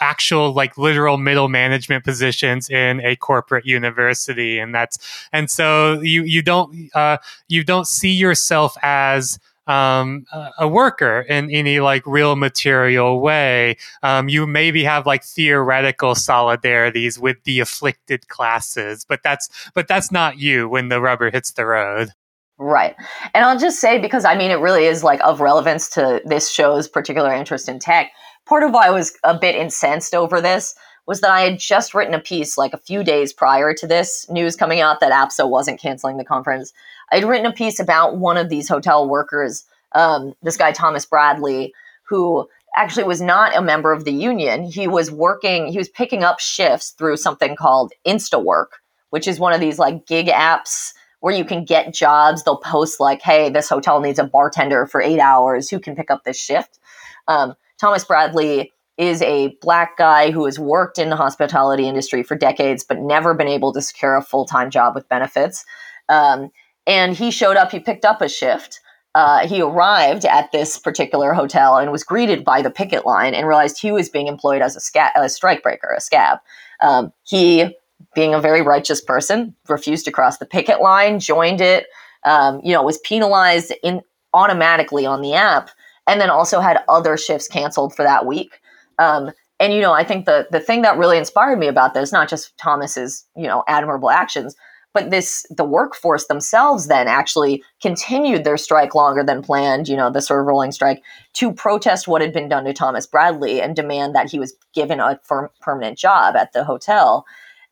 actual, like literal middle management positions in a corporate university, and that's and so you you don't uh, you don't see yourself as um, a- a worker in any like real material way. Um, you maybe have like theoretical solidarities with the afflicted classes, but that's but that's not you when the rubber hits the road. Right. And I'll just say, because I mean, it really is like of relevance to this show's particular interest in tech. Part of why I was a bit incensed over this was that I had just written a piece like a few days prior to this news coming out that APSA wasn't canceling the conference. I'd written a piece about one of these hotel workers, um, this guy, Thomas Bradley, who actually was not a member of the union. He was working, he was picking up shifts through something called InstaWork, which is one of these like gig apps where you can get jobs. They'll post like, "Hey, this hotel needs a bartender for eight hours. Who can pick up this shift?" Um, Thomas Bradley is a black guy who has worked in the hospitality industry for decades, but never been able to secure a full time job with benefits. Um, and he showed up. He picked up a shift. Uh, he arrived at this particular hotel and was greeted by the picket line and realized he was being employed as a, sca- a strikebreaker, a scab. Um, he being a very righteous person, refused to cross the picket line, joined it, um, you know, was penalized in automatically on the app, and then also had other shifts canceled for that week. Um, and you know, I think the the thing that really inspired me about this, not just Thomas's you know admirable actions, but this the workforce themselves then actually continued their strike longer than planned. You know, the sort of rolling strike to protest what had been done to Thomas Bradley and demand that he was given a firm, permanent job at the hotel.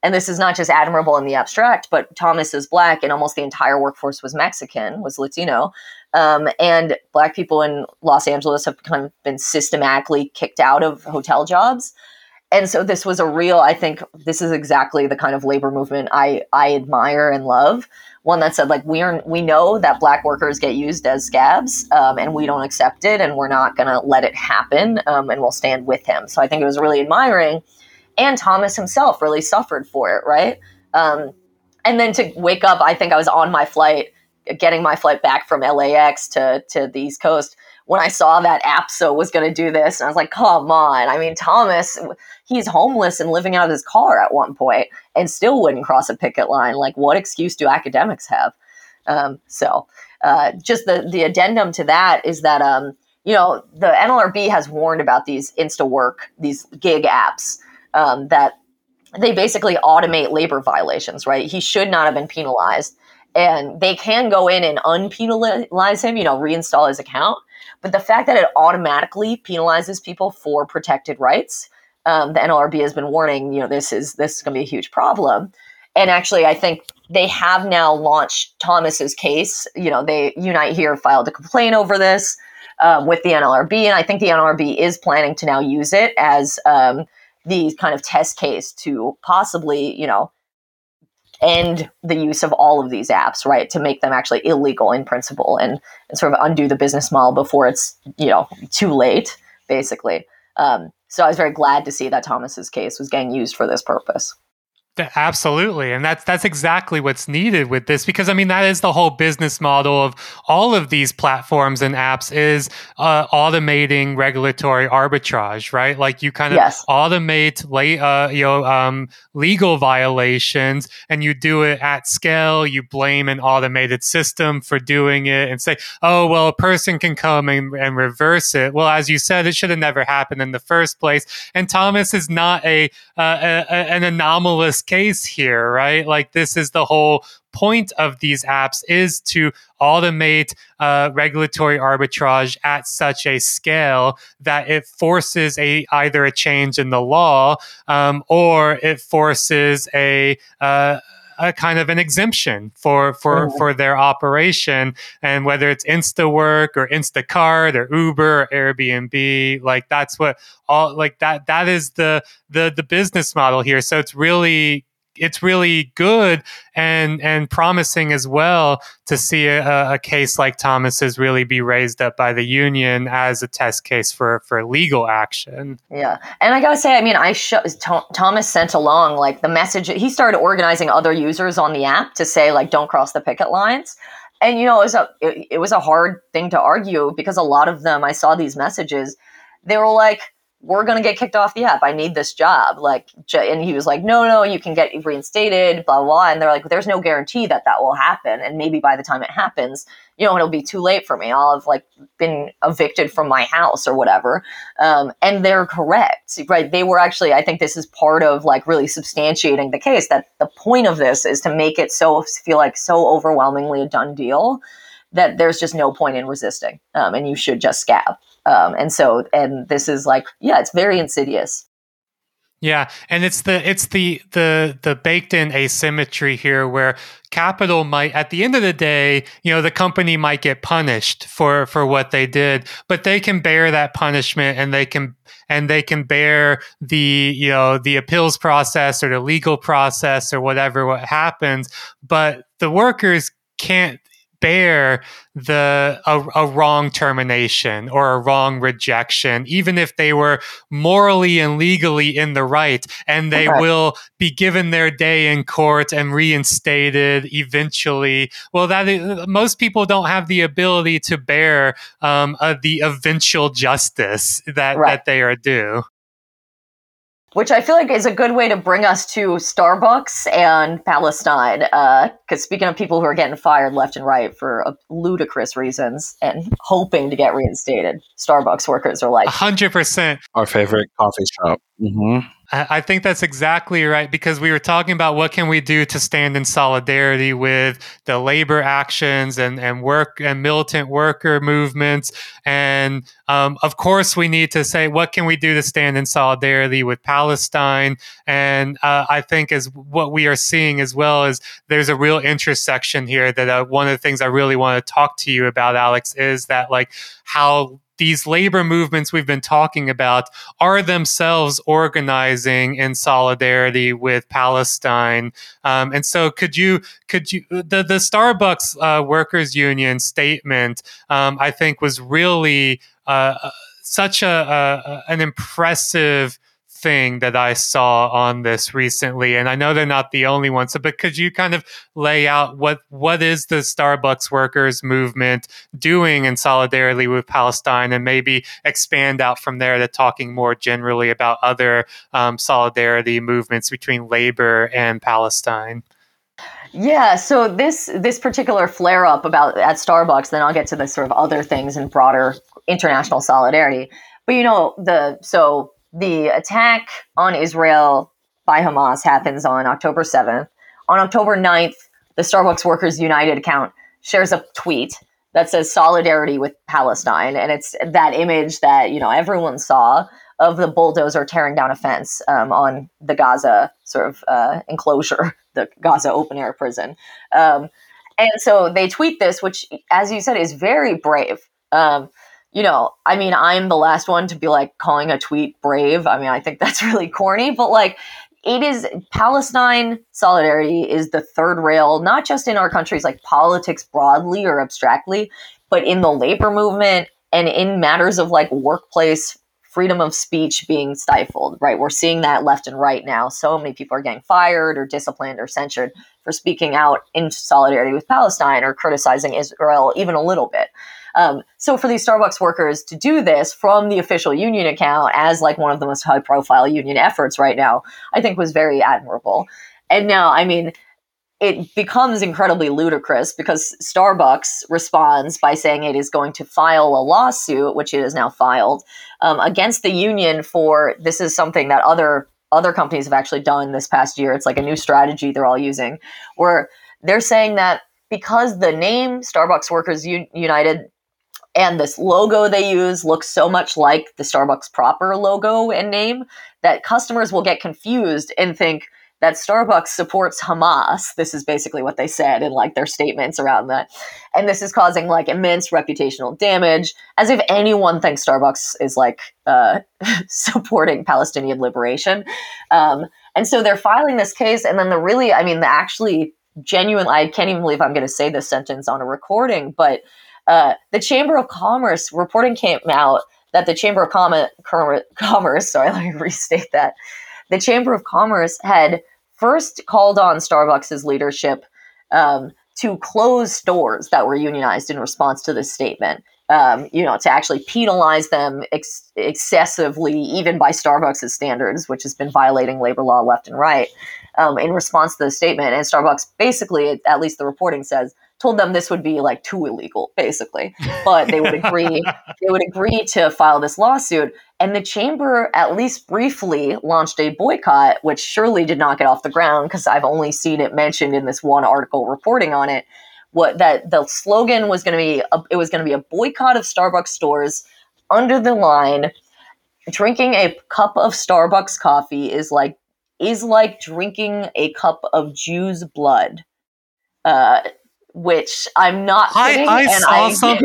And this is not just admirable in the abstract, but Thomas is black, and almost the entire workforce was Mexican, was Latino. Um, and black people in Los Angeles have kind of been systematically kicked out of hotel jobs. And so this was a real, I think this is exactly the kind of labor movement I, I admire and love. One that said, like, we are we know that black workers get used as scabs, um, and we don't accept it, and we're not gonna let it happen, um, and we'll stand with him. So I think it was really admiring and Thomas himself really suffered for it, right? Um, and then to wake up, I think I was on my flight, getting my flight back from LAX to to the East Coast when I saw that APSA was going to do this, and I was like, "Come on!" I mean, Thomas, he's homeless and living out of his car at one point, and still wouldn't cross a picket line. Like, what excuse do academics have? Um, so, uh, just the the addendum to that is that um, you know the NLRB has warned about these Instawork, these gig apps um, that they basically automate labor violations, right? He should not have been penalized. And they can go in and unpenalize him, you know, reinstall his account. But the fact that it automatically penalizes people for protected rights, um, the NLRB has been warning, you know, this is this is going to be a huge problem. And actually, I think they have now launched Thomas's case. You know, they Unite Here filed a complaint over this um, with the NLRB, and I think the NLRB is planning to now use it as um, the kind of test case to possibly, you know, end the use of all of these apps, right? To make them actually illegal in principle and, and sort of undo the business model before it's, you know, too late, basically. Um, so I was very glad to see that Thomas's case was getting used for this purpose. Absolutely, and that's that's exactly what's needed with this because I mean that is the whole business model of all of these platforms and apps is uh, automating regulatory arbitrage, right? Like you kind of Yes. automate la- uh, you know um, legal violations, and you do it at scale. You blame an automated system for doing it, and say, "Oh well, a person can come and, and reverse it." Well, as you said, it should have never happened in the first place. And Thomas is not a, uh, a, a an anomalous case here, right? Like this is the whole point of these apps is to automate uh, regulatory arbitrage at such a scale that it forces a either a change in the law um, or it forces a uh, a kind of an exemption for for Mhm. for their operation and whether it's instawork or instacart or uber or airbnb like that's what all like that that is the the the business model here so it's really it's really good and and promising as well to see a, a case like Thomas's really be raised up by the union as a test case for for legal action. Yeah, and I gotta say, I mean, I sh- Th- Thomas sent along like the message. He started organizing other users on the app to say like, "Don't cross the picket lines." And you know, it was a it, it was a hard thing to argue because a lot of them, I saw these messages. They were like, "We're gonna get kicked off the app. I need this job." Like, and he was like, "No, no, you can get reinstated." Blah blah. And they're like, "There's no guarantee that that will happen. And maybe by the time it happens, you know, it'll be too late for me. I'll have like been evicted from my house or whatever." um, and they're correct right they were actually i think this is part of like really substantiating the case that the point of this is to make it so feel like so overwhelmingly a done deal that there's just no point in resisting um, and you should just scab um, and so and this is like yeah it's very insidious. Yeah, and it's the it's the the the baked in asymmetry here where capital might at the end of the day, you know, the company might get punished for for what they did, but they can bear that punishment and they can and they can bear the you know the appeals process or the legal process or whatever what happens, but the workers can't bear the a, a wrong termination or a wrong rejection even if they were morally and legally in the right and they Okay. will be given their day in court and reinstated eventually well that is, most people don't have the ability to bear um, uh, the eventual justice that Right. that they are due which I feel like is a good way to bring us to Starbucks and Palestine. Because speaking of people who are getting fired left and right for uh, ludicrous reasons and hoping to get reinstated, Starbucks workers are like, 100% Our favorite coffee shop. hmm I think that's exactly right because we were talking about what can we do to stand in solidarity with the labor actions and, and work and militant worker movements. And um, of course, we need to say what can we do to stand in solidarity with Palestine. And uh, I think as what we are seeing as well is there's a real intersection here that uh, one of the things I really want to talk to you about, Alex, is that like how these labor movements we've been talking about are themselves organizing in solidarity with Palestine. Um, and so, could you could you the the Starbucks uh, workers union statement? Um, I think was really uh, uh, such a, a an impressive thing that I saw on this recently, and I know they're not the only ones. So, but could you kind of lay out what what is the Starbucks workers movement doing in solidarity with Palestine, and maybe expand out from there to talking more generally about other um, solidarity movements between labor and Palestine? Yeah, so this this particular flare up about at Starbucks, then I'll get to the sort of other things and broader international solidarity. But you know, the so the attack on Israel by Hamas happens on October 7th. On October 9th, the Starbucks Workers United account shares a tweet that says solidarity with Palestine. And it's that image that, you know, everyone saw of the bulldozer tearing down a fence um, on the Gaza sort of uh, enclosure, the Gaza open air prison. Um, and so they tweet this, which, as you said, is very brave. Um, you know, I mean, I'm the last one to be like calling a tweet brave. I mean, I think that's really corny, but like, it is Palestine solidarity is the third rail, not just in our countries, like politics broadly or abstractly, but in the labor movement and in matters of like workplace freedom of speech being stifled, right? We're seeing that left and right now. So many people are getting fired or disciplined or censured for speaking out in solidarity with Palestine or criticizing Israel even a little bit. Um, so for these Starbucks workers to do this from the official union account as like one of the most high profile union efforts right now, I think was very admirable. And now, I mean, it becomes incredibly ludicrous because Starbucks responds by saying it is going to file a lawsuit, which it has now filed, um, against the union for this is something that other other companies have actually done this past year. It's like a new strategy they're all using, where they're saying that because the name Starbucks Workers United and this logo they use looks so much like the Starbucks proper logo and name that customers will get confused and think that Starbucks supports Hamas. This is basically what they said in like their statements around that. And this is causing like immense reputational damage, as if anyone thinks Starbucks is like uh, supporting Palestinian liberation. Um, and so they're filing this case, and then the really, I mean, the actually genuine, I can't even believe I'm going to say this sentence on a recording, but uh, the Chamber of Commerce reporting came out that the Chamber of Com- Com- Commerce, sorry, let me restate that. The Chamber of Commerce had first called on Starbucks' leadership um, to close stores that were unionized in response to this statement. Um, you know, to actually penalize them ex- excessively, even by Starbucks' standards, which has been violating labor law left and right, um, in response to the statement. And Starbucks basically, at least the reporting says, told them this would be like too illegal, basically. But they would agree. they would agree to file this lawsuit, and the chamber, at least briefly, launched a boycott, which surely did not get off the ground because I've only seen it mentioned in this one article reporting on it. What that the slogan was going to be? A, it was going to be a boycott of Starbucks stores under the line. Drinking a cup of Starbucks coffee is like is like drinking a cup of Jew's blood. Uh, which I'm not kidding. I, I saw I, some,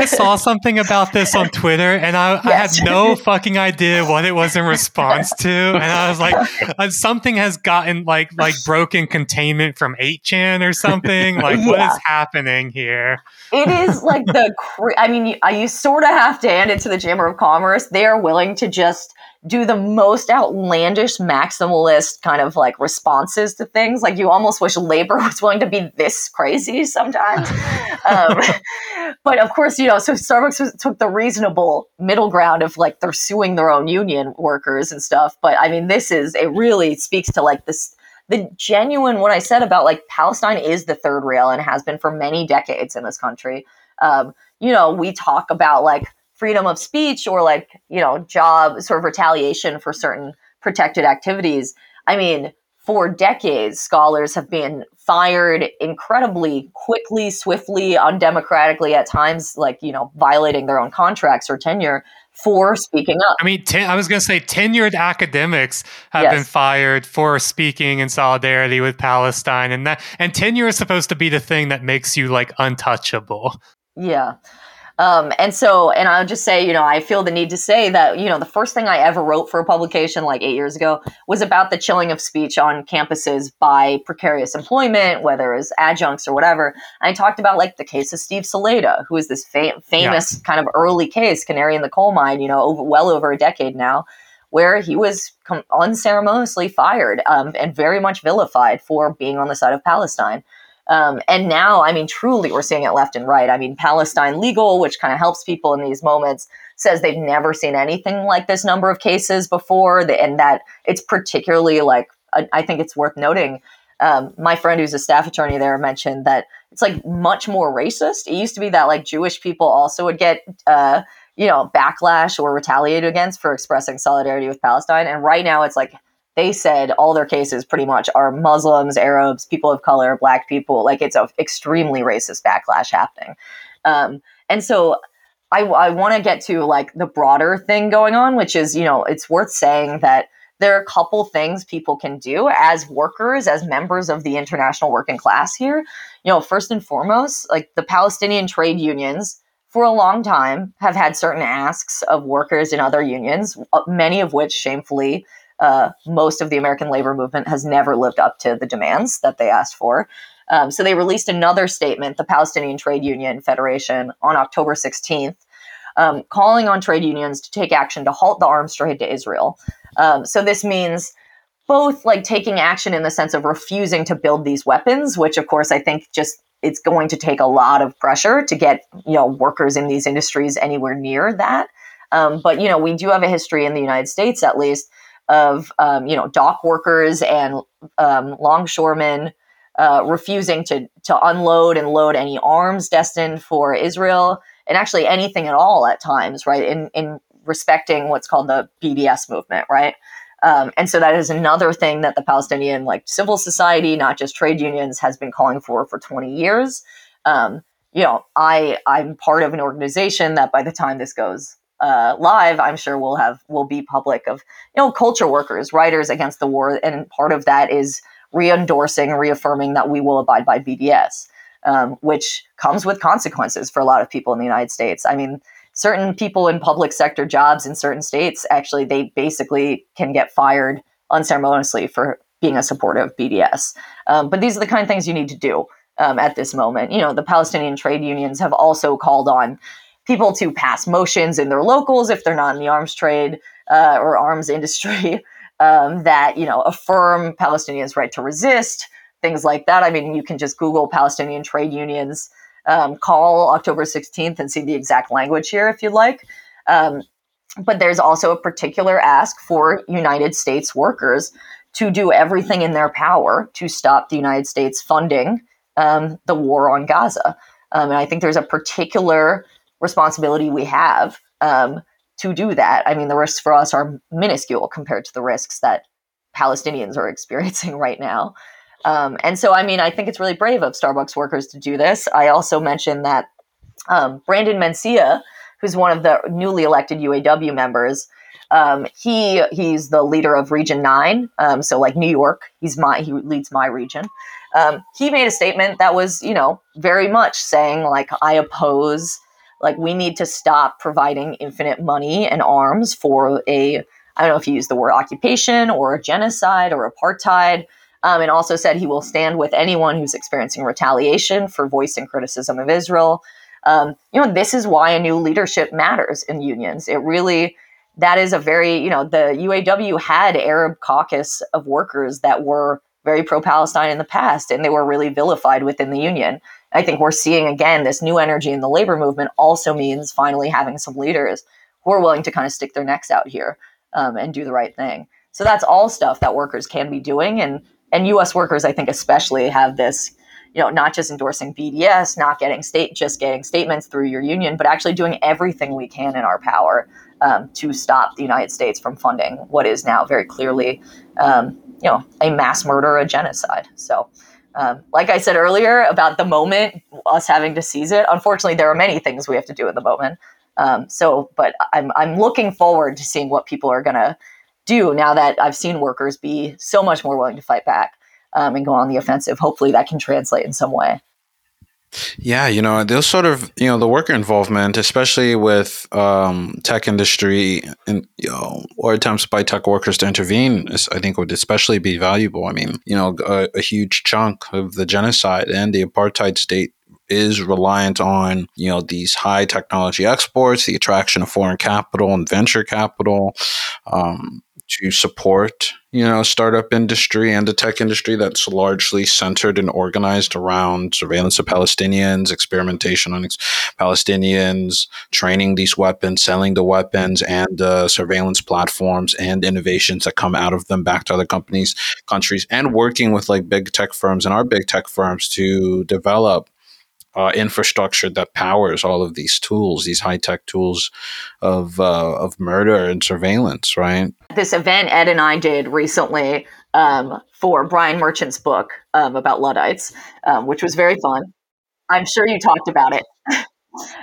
I saw something about this on Twitter, and I, I had no fucking idea what it was in response to, and I was like, uh, something has gotten like like broken containment from 8chan or something. Like, what Yeah. is happening here? it is like the I mean, you, you sort of have to hand it to the Chamber of Commerce. They are willing to just do the most outlandish maximalist kind of like responses to things. Like you almost wish labor was willing to be this crazy sometimes. um, but of course, you know, so Starbucks was, took the reasonable middle ground of like they're suing their own union workers and stuff. But I mean, this is it really speaks to like this the genuine what I said about like Palestine is the third rail and has been for many decades in this country. Um, you know, we talk about like freedom of speech or like, you know, job sort of retaliation for certain protected activities. I mean, for decades, scholars have been fired incredibly quickly, swiftly, undemocratically, at times, like, you know, violating their own contracts or tenure for speaking up. I mean, ten, I was going to say tenured academics have Yes. been fired for speaking in solidarity with Palestine, and that and tenure is supposed to be the thing that makes you like untouchable. Yeah. Um, and so, and I'll just say, you know, I feel the need to say that, you know, the first thing I ever wrote for a publication like eight years ago was about the chilling of speech on campuses by precarious employment, whether it was adjuncts or whatever. I talked about like the case of Steve Salaita, who is this fa- famous kind of early case, canary in the coal mine, you know, over, well over a decade now, where he was unceremoniously fired um, and very much vilified for being on the side of Palestine. Um, and now, I mean, truly, we're seeing it left and right. I mean, Palestine Legal, which kind of helps people in these moments, says they've never seen anything like this number of cases before, and that it's particularly like, I think it's worth noting. Um, my friend who's a staff attorney there mentioned that it's like much more racist. It used to be that like Jewish people also would get, uh, you know, backlash or retaliated against for expressing solidarity with Palestine. And right now, it's like they said all their cases pretty much are Muslims, Arabs, people of color, black people. Like it's an extremely racist backlash happening. Um, and so I, I want to get to like the broader thing going on, which is, you know, it's worth saying that there are a couple things people can do as workers, as members of the international working class here. You know, first and foremost, like the Palestinian trade unions for a long time have had certain asks of workers in other unions, uh, many of which shamefully uh, most of the American labor movement has never lived up to the demands that they asked for. Um, so they released another statement, the Palestinian Trade Union Federation, on October 16th, um, calling on trade unions to take action to halt the arms trade to Israel. Um, so this means both like taking action in the sense of refusing to build these weapons, which of course I think just it's going to take a lot of pressure to get you know workers in these industries anywhere near that. Um, but you know we do have a history in the United States at least of um, you know dock workers and um, longshoremen uh, refusing to to unload and load any arms destined for Israel and actually anything at all at times, right? In in respecting what's called the BDS movement, right? Um, and so that is another thing that the Palestinian like civil society, not just trade unions, has been calling for for 20 years. Um, you know, I I'm part of an organization that by the time this goes uh, live, I'm sure we'll have will be public of you know culture workers, writers against the war, and part of that is re-endorsing, reaffirming that we will abide by BDS, um, which comes with consequences for a lot of people in the United States. I mean, certain people in public sector jobs in certain states actually they basically can get fired unceremoniously for being a supporter of BDS. Um, but these are the kind of things you need to do um, at this moment. You know, the Palestinian trade unions have also called on people to pass motions in their locals if they're not in the arms trade uh, or arms industry um, that you know affirm Palestinians' right to resist, things like that. I mean, you can just Google Palestinian trade unions um, call October 16th and see the exact language here if you'd like. Um, but there's also a particular ask for United States workers to do everything in their power to stop the United States funding um, the war on Gaza. Um, and I think there's a particular responsibility we have um, to do that. I mean, the risks for us are minuscule compared to the risks that Palestinians are experiencing right now. Um, and so, I mean, I think it's really brave of Starbucks workers to do this. I also mentioned that um, Brandon Mancilla, who's one of the newly elected UAW members, um, he he's the leader of Region Nine, um, so like New York. He's my he leads my region. Um, he made a statement that was, you know, very much saying like I oppose, like we need to stop providing infinite money and arms for a I don't know if he used the word occupation or a genocide or apartheid um, and also said he will stand with anyone who's experiencing retaliation for voicing criticism of Israel. Um, you know, this is why a new leadership matters in unions. It really, that is a very, you know, the UAW had Arab caucus of workers that were very pro Palestine in the past, and they were really vilified within the union. I think we're seeing again this new energy in the labor movement also means finally having some leaders who are willing to kind of stick their necks out here um, and do the right thing. So that's all stuff that workers can be doing. And and U.S. workers, I think, especially have this, you know, not just endorsing BDS, not getting state, just getting statements through your union, but actually doing everything we can in our power um, to stop the United States from funding what is now very clearly, um, you know, a mass murder, a genocide. So. Um, like I said earlier about the moment, us having to seize it. Unfortunately, there are many things we have to do in the moment. Um, so, but I'm I'm looking forward to seeing what people are to do now that I've seen workers be so much more willing to fight back um, and go on the offensive. Hopefully, that can translate in some way. Yeah, you know, those sort of, you know, the worker involvement, especially with um, tech industry and, you know, or attempts by tech workers to intervene, is, I think would especially be valuable. I mean, you know, a, a huge chunk of the genocide and the apartheid state is reliant on you know these high technology exports, the attraction of foreign capital and venture capital, um, to support you know startup industry and the tech industry that's largely centered and organized around surveillance of Palestinians, experimentation on ex- Palestinians, training these weapons, selling the weapons and uh, surveillance platforms and innovations that come out of them back to other companies, countries, and working with like big tech firms and our big tech firms to develop uh, infrastructure that powers all of these tools, these high tech tools of uh, of murder and surveillance, right? This event Ed and I did recently um, for Brian Merchant's book um, about Luddites, um, which was very fun. I'm sure you talked about it.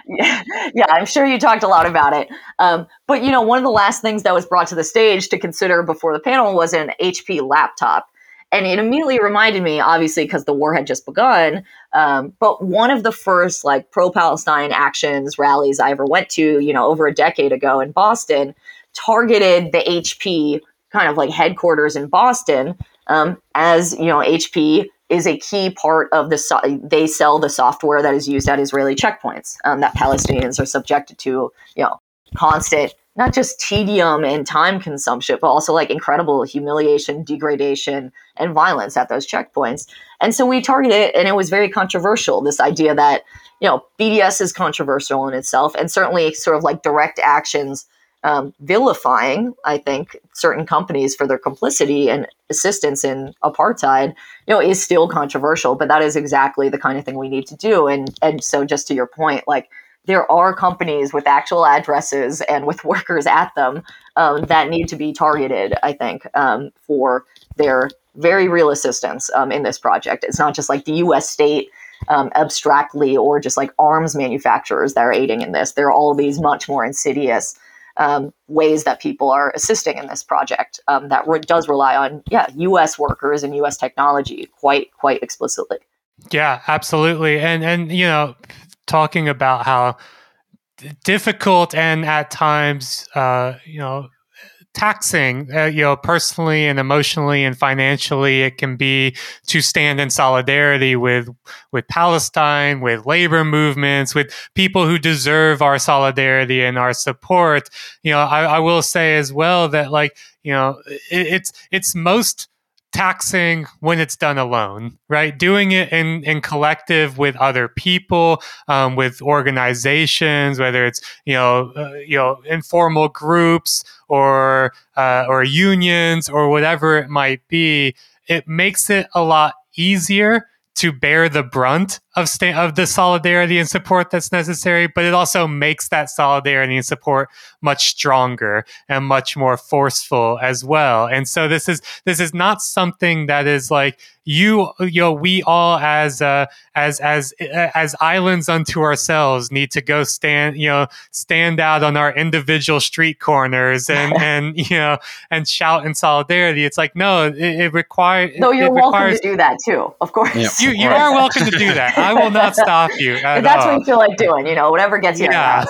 yeah, yeah, I'm sure you talked a lot about it. Um, but you know, one of the last things that was brought to the stage to consider before the panel was an HP laptop and it immediately reminded me obviously because the war had just begun um, but one of the first like pro-palestine actions rallies i ever went to you know over a decade ago in boston targeted the hp kind of like headquarters in boston um, as you know hp is a key part of the. So- they sell the software that is used at Israeli checkpoints um, that Palestinians are subjected to. You know, constant not just tedium and time consumption, but also like incredible humiliation, degradation, and violence at those checkpoints. And so we targeted it, and it was very controversial. This idea that you know BDS is controversial in itself, and certainly sort of like direct actions um, vilifying, I think, certain companies for their complicity and assistance in apartheid, you know, is still controversial. But that is exactly the kind of thing we need to do. And and so, just to your point, like there are companies with actual addresses and with workers at them um, that need to be targeted. I think um, for their very real assistance um, in this project. It's not just like the U.S. state. Um, abstractly, or just like arms manufacturers that are aiding in this. There are all these much more insidious um, ways that people are assisting in this project um, that re- does rely on yeah U.S. workers and U.S. technology quite quite explicitly. Yeah, absolutely, and and you know, talking about how difficult and at times, uh, you know, taxing, uh, you know, personally and emotionally and financially. It can be to stand in solidarity with with Palestine, with labor movements, with people who deserve our solidarity and our support. You know, I, I will say as well that like you know, it, it's it's most taxing when it's done alone, right? Doing it in, in collective with other people, um, with organizations, whether it's you know uh, you know informal groups or uh, or unions or whatever it might be, it makes it a lot easier to bear the brunt of sta- of the solidarity and support that's necessary, but it also makes that solidarity and support much stronger and much more forceful as well. And so this is this is not something that is like you you know we all as uh, as as as islands unto ourselves need to go stand you know stand out on our individual street corners and and you know and shout in solidarity. It's like no, it, it requires no. You're it welcome requires, to do that too, of course. Yeah. You you are welcome to do that. I will not stop you. At that's all. what you feel like doing, you know, whatever gets you. Yeah.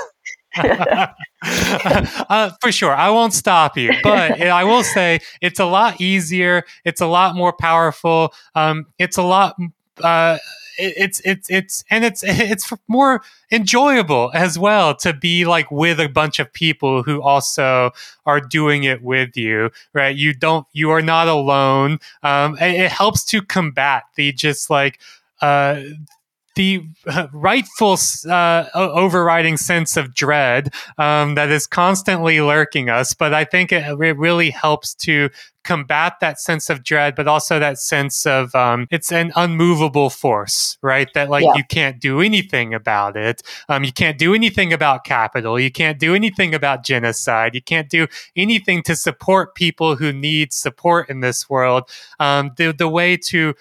uh, for sure, I won't stop you, but I will say it's a lot easier. It's a lot more powerful. Um, it's a lot. Uh, it's it's it's and it's it's more enjoyable as well to be like with a bunch of people who also are doing it with you right you don't you are not alone um it helps to combat the just like uh the rightful uh, overriding sense of dread um, that is constantly lurking us. But I think it, it really helps to combat that sense of dread, but also that sense of um, it's an unmovable force, right? That like Yeah. you can't do anything about it. Um, you can't do anything about capital. You can't do anything about genocide. You can't do anything to support people who need support in this world. Um, the the way to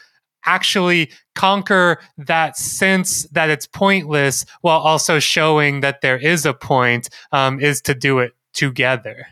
actually conquer that sense that it's pointless while also showing that there is a point um, is to do it together.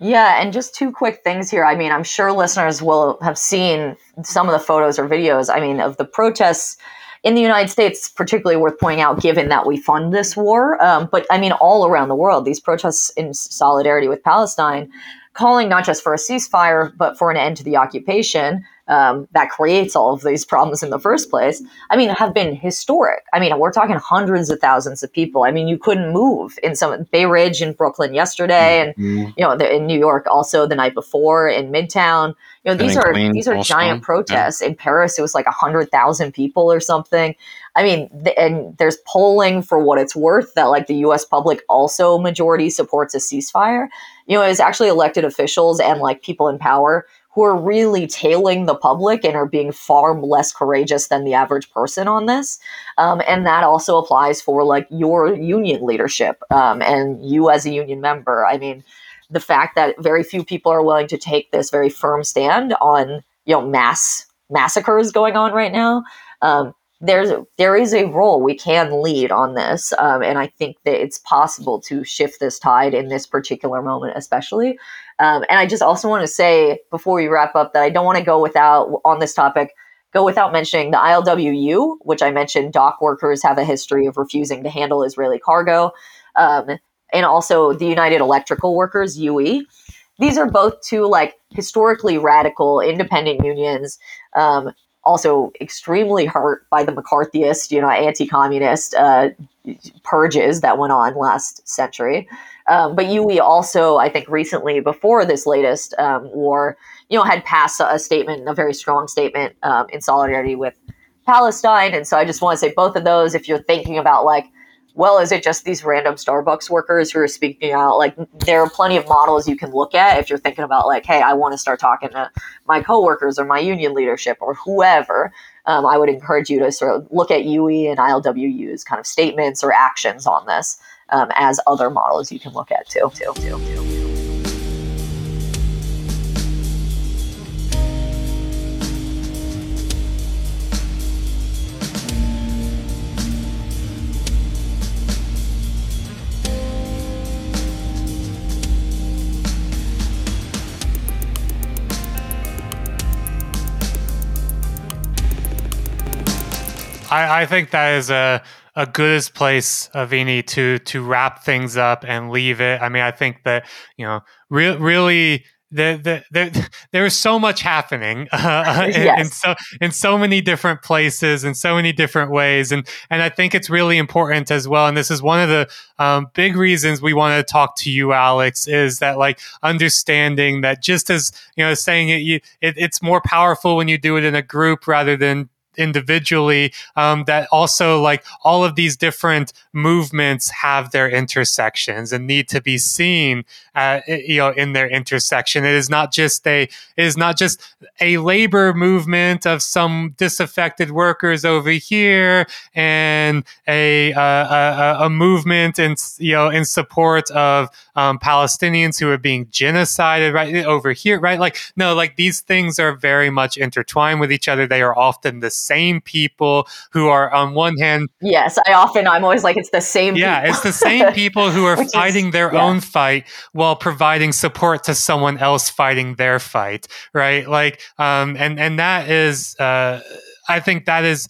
Yeah, and just two quick things here. I mean, I'm sure listeners will have seen some of the photos or videos. I mean, of the protests in the United States, particularly worth pointing out, given that we fund this war. Um, but I mean, all around the world, these protests in solidarity with Palestine, calling not just for a ceasefire, but for an end to the occupation um, that creates all of these problems in the first place. I mean, have been historic. I mean, we're talking hundreds of thousands of people. I mean, you couldn't move in some Bay Ridge in Brooklyn yesterday, and Mhm. you know, the, in New York also the night before in Midtown. You know, these are Queens these are also, giant yeah. protests. In Paris, it was like hundred thousand people or something. I mean, th- and there's polling for what it's worth that like the U.S. public also majority supports a ceasefire. You know, it's actually elected officials and like people in power who are really tailing the public and are being far less courageous than the average person on this. Um, and that also applies for like your union leadership um, and you as a union member. I mean, the fact that very few people are willing to take this very firm stand on you know mass massacres going on right now. Um, there's there is a role we can lead on this, um, and I think that it's possible to shift this tide in this particular moment, especially. Um, and I just also want to say before we wrap up that I don't want to go without on this topic go without mentioning the ILWU, which I mentioned. Dock workers have a history of refusing to handle Israeli cargo, um, and also the United Electrical Workers (UE). These are both two like historically radical independent unions. Um, also extremely hurt by the McCarthyist, you know, anti-communist uh, purges that went on last century. Um, but UE also, I think, recently before this latest um, war, you know, had passed a statement, a very strong statement um, in solidarity with Palestine. And so I just want to say both of those, if you're thinking about like, well, is it just these random Starbucks workers who are speaking out? Like, there are plenty of models you can look at if you're thinking about, like, hey, I want to start talking to my coworkers or my union leadership or whoever. Um, I would encourage you to sort of look at UE and ILWU's kind of statements or actions on this um, as other models you can look at too. too, too, too. I, I think that is a a good place, Avini, to to wrap things up and leave it. I mean, I think that you know, re- really. There, there, there, there is so much happening uh, in, Yes. in so in so many different places in so many different ways, and and I think it's really important as well. And this is one of the um, big reasons we want to talk to you, Alex, is that like understanding that just as you know, saying it, you, it it's more powerful when you do it in a group rather than individually um, that also like all of these different movements have their intersections and need to be seen uh, you know in their intersection. It is not just a it is not just a labor movement of some disaffected workers over here and a uh, a, a movement in you know in support of um, Palestinians who are being genocided right over here right like no like these things are very much intertwined with each other they are often the same people who are on one hand Yes, I often, I'm always like, it's the same. yeah people. it's the same people who are Which is- fighting their yeah. own fight while providing support to someone else fighting their fight right like um and and that is uh i think that is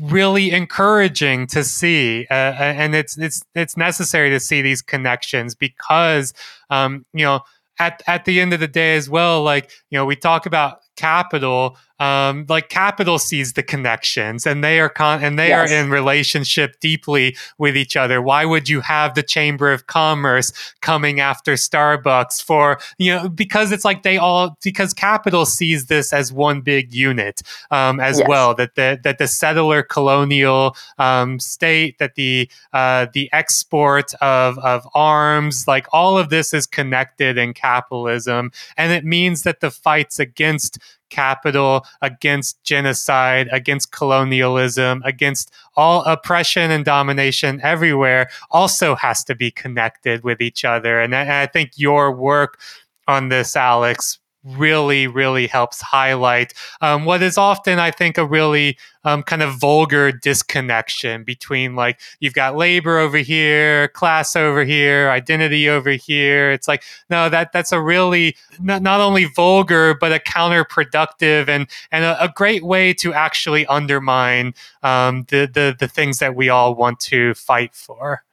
really encouraging to see uh, and it's it's it's necessary to see these connections because um you know at at the end of the day as well like you know we talk about capital um like capital sees the connections and they are con and they Yes. are in relationship deeply with each other why would you have the chamber of commerce coming after starbucks for you know because it's like they all because capital sees this as one big unit um, as Yes. well that the that the settler colonial um, state that the uh, the export of of arms like all of this is connected in capitalism and it means that the fights against capital against genocide against colonialism against all oppression and domination everywhere also has to be connected with each other. And I, I think your work on this alex really really helps highlight um, what is often i think a really um, kind of vulgar disconnection between like you've got labor over here class over here identity over here. It's like no that that's a really not, not only vulgar but a counterproductive and and a, a great way to actually undermine um, the, the the things that we all want to fight for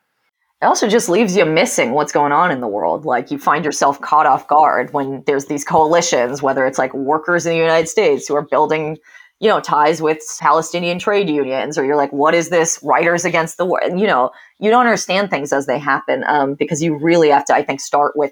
It also just leaves you missing what's going on in the world. Like you find yourself caught off guard when there's these coalitions, whether it's like workers in the United States who are building, you know, ties with Palestinian trade unions, or you're like, what is this? Writers against the war. And, you know, you don't understand things as they happen um, because you really have to, I think, start with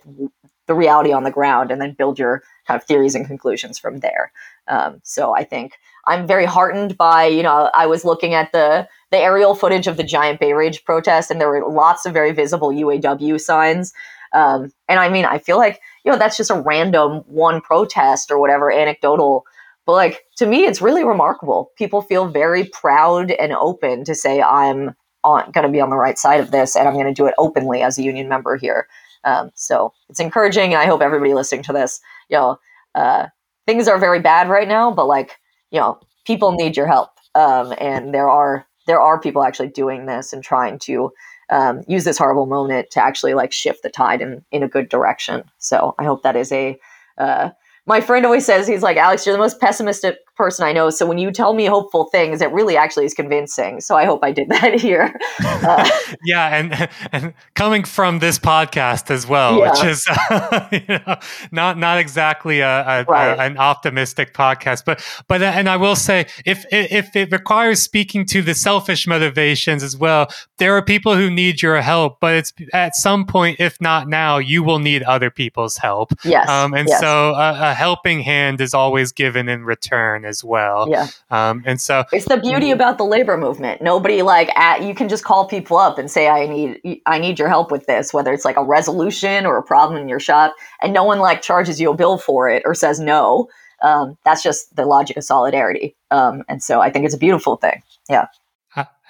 the reality on the ground and then build your kind of theories and conclusions from there. Um, so I think I'm very heartened by, you know, I was looking at the the aerial footage of the giant Bay Ridge protest, and there were lots of very visible UAW signs. Um, and I mean, I feel like you know that's just a random one protest or whatever, anecdotal. But like to me, it's really remarkable. People feel very proud and open to say, "I'm going to be on the right side of this, and I'm going to do it openly as a union member here." Um, so it's encouraging, I hope everybody listening to this, you know, uh, things are very bad right now, but like you know, people need your help, um, and there are there are people actually doing this and trying to um, use this horrible moment to actually like shift the tide in in a good direction. So I hope that is a. Uh, my friend always says he's like Alex, you're the most pessimistic person I know. So when you tell me hopeful things, it really actually is convincing. So I hope I did that here. Uh, yeah, and and coming from this podcast as well, Yeah. which is you know not not exactly a, a, Right. a- an optimistic podcast, but but uh, and I will say if if it requires speaking to the selfish motivations as well, there are people who need your help, but it's at some point, if not now, you will need other people's help. yes. Um, and yes. so a, a helping hand is always given in return as well. yeah. Um, and so It's the beauty about the labor movement. Nobody like at you can just call people up and say I need I need your help with this, whether it's like a resolution or a problem in your shop, and no one like charges you a bill for it or says no. Um, that's just the logic of solidarity. Um, and so I think it's a beautiful thing. Yeah.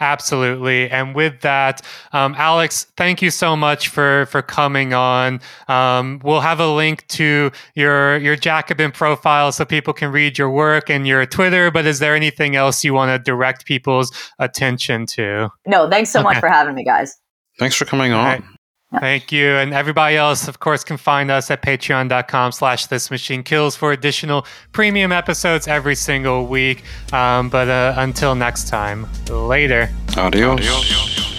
A- Absolutely, and with that, um, Alex, thank you so much for for coming on. Um, we'll have a link to your your Jacobin profile so people can read your work and your Twitter. But is there anything else you want to direct people's attention to? No, thanks so much for having me, guys. Thanks for coming on. Right. Thank you. And everybody else, of course, can find us at patreon.com slash this machine kills for additional premium episodes every single week. Um, but uh, until next time, later. Adios. It's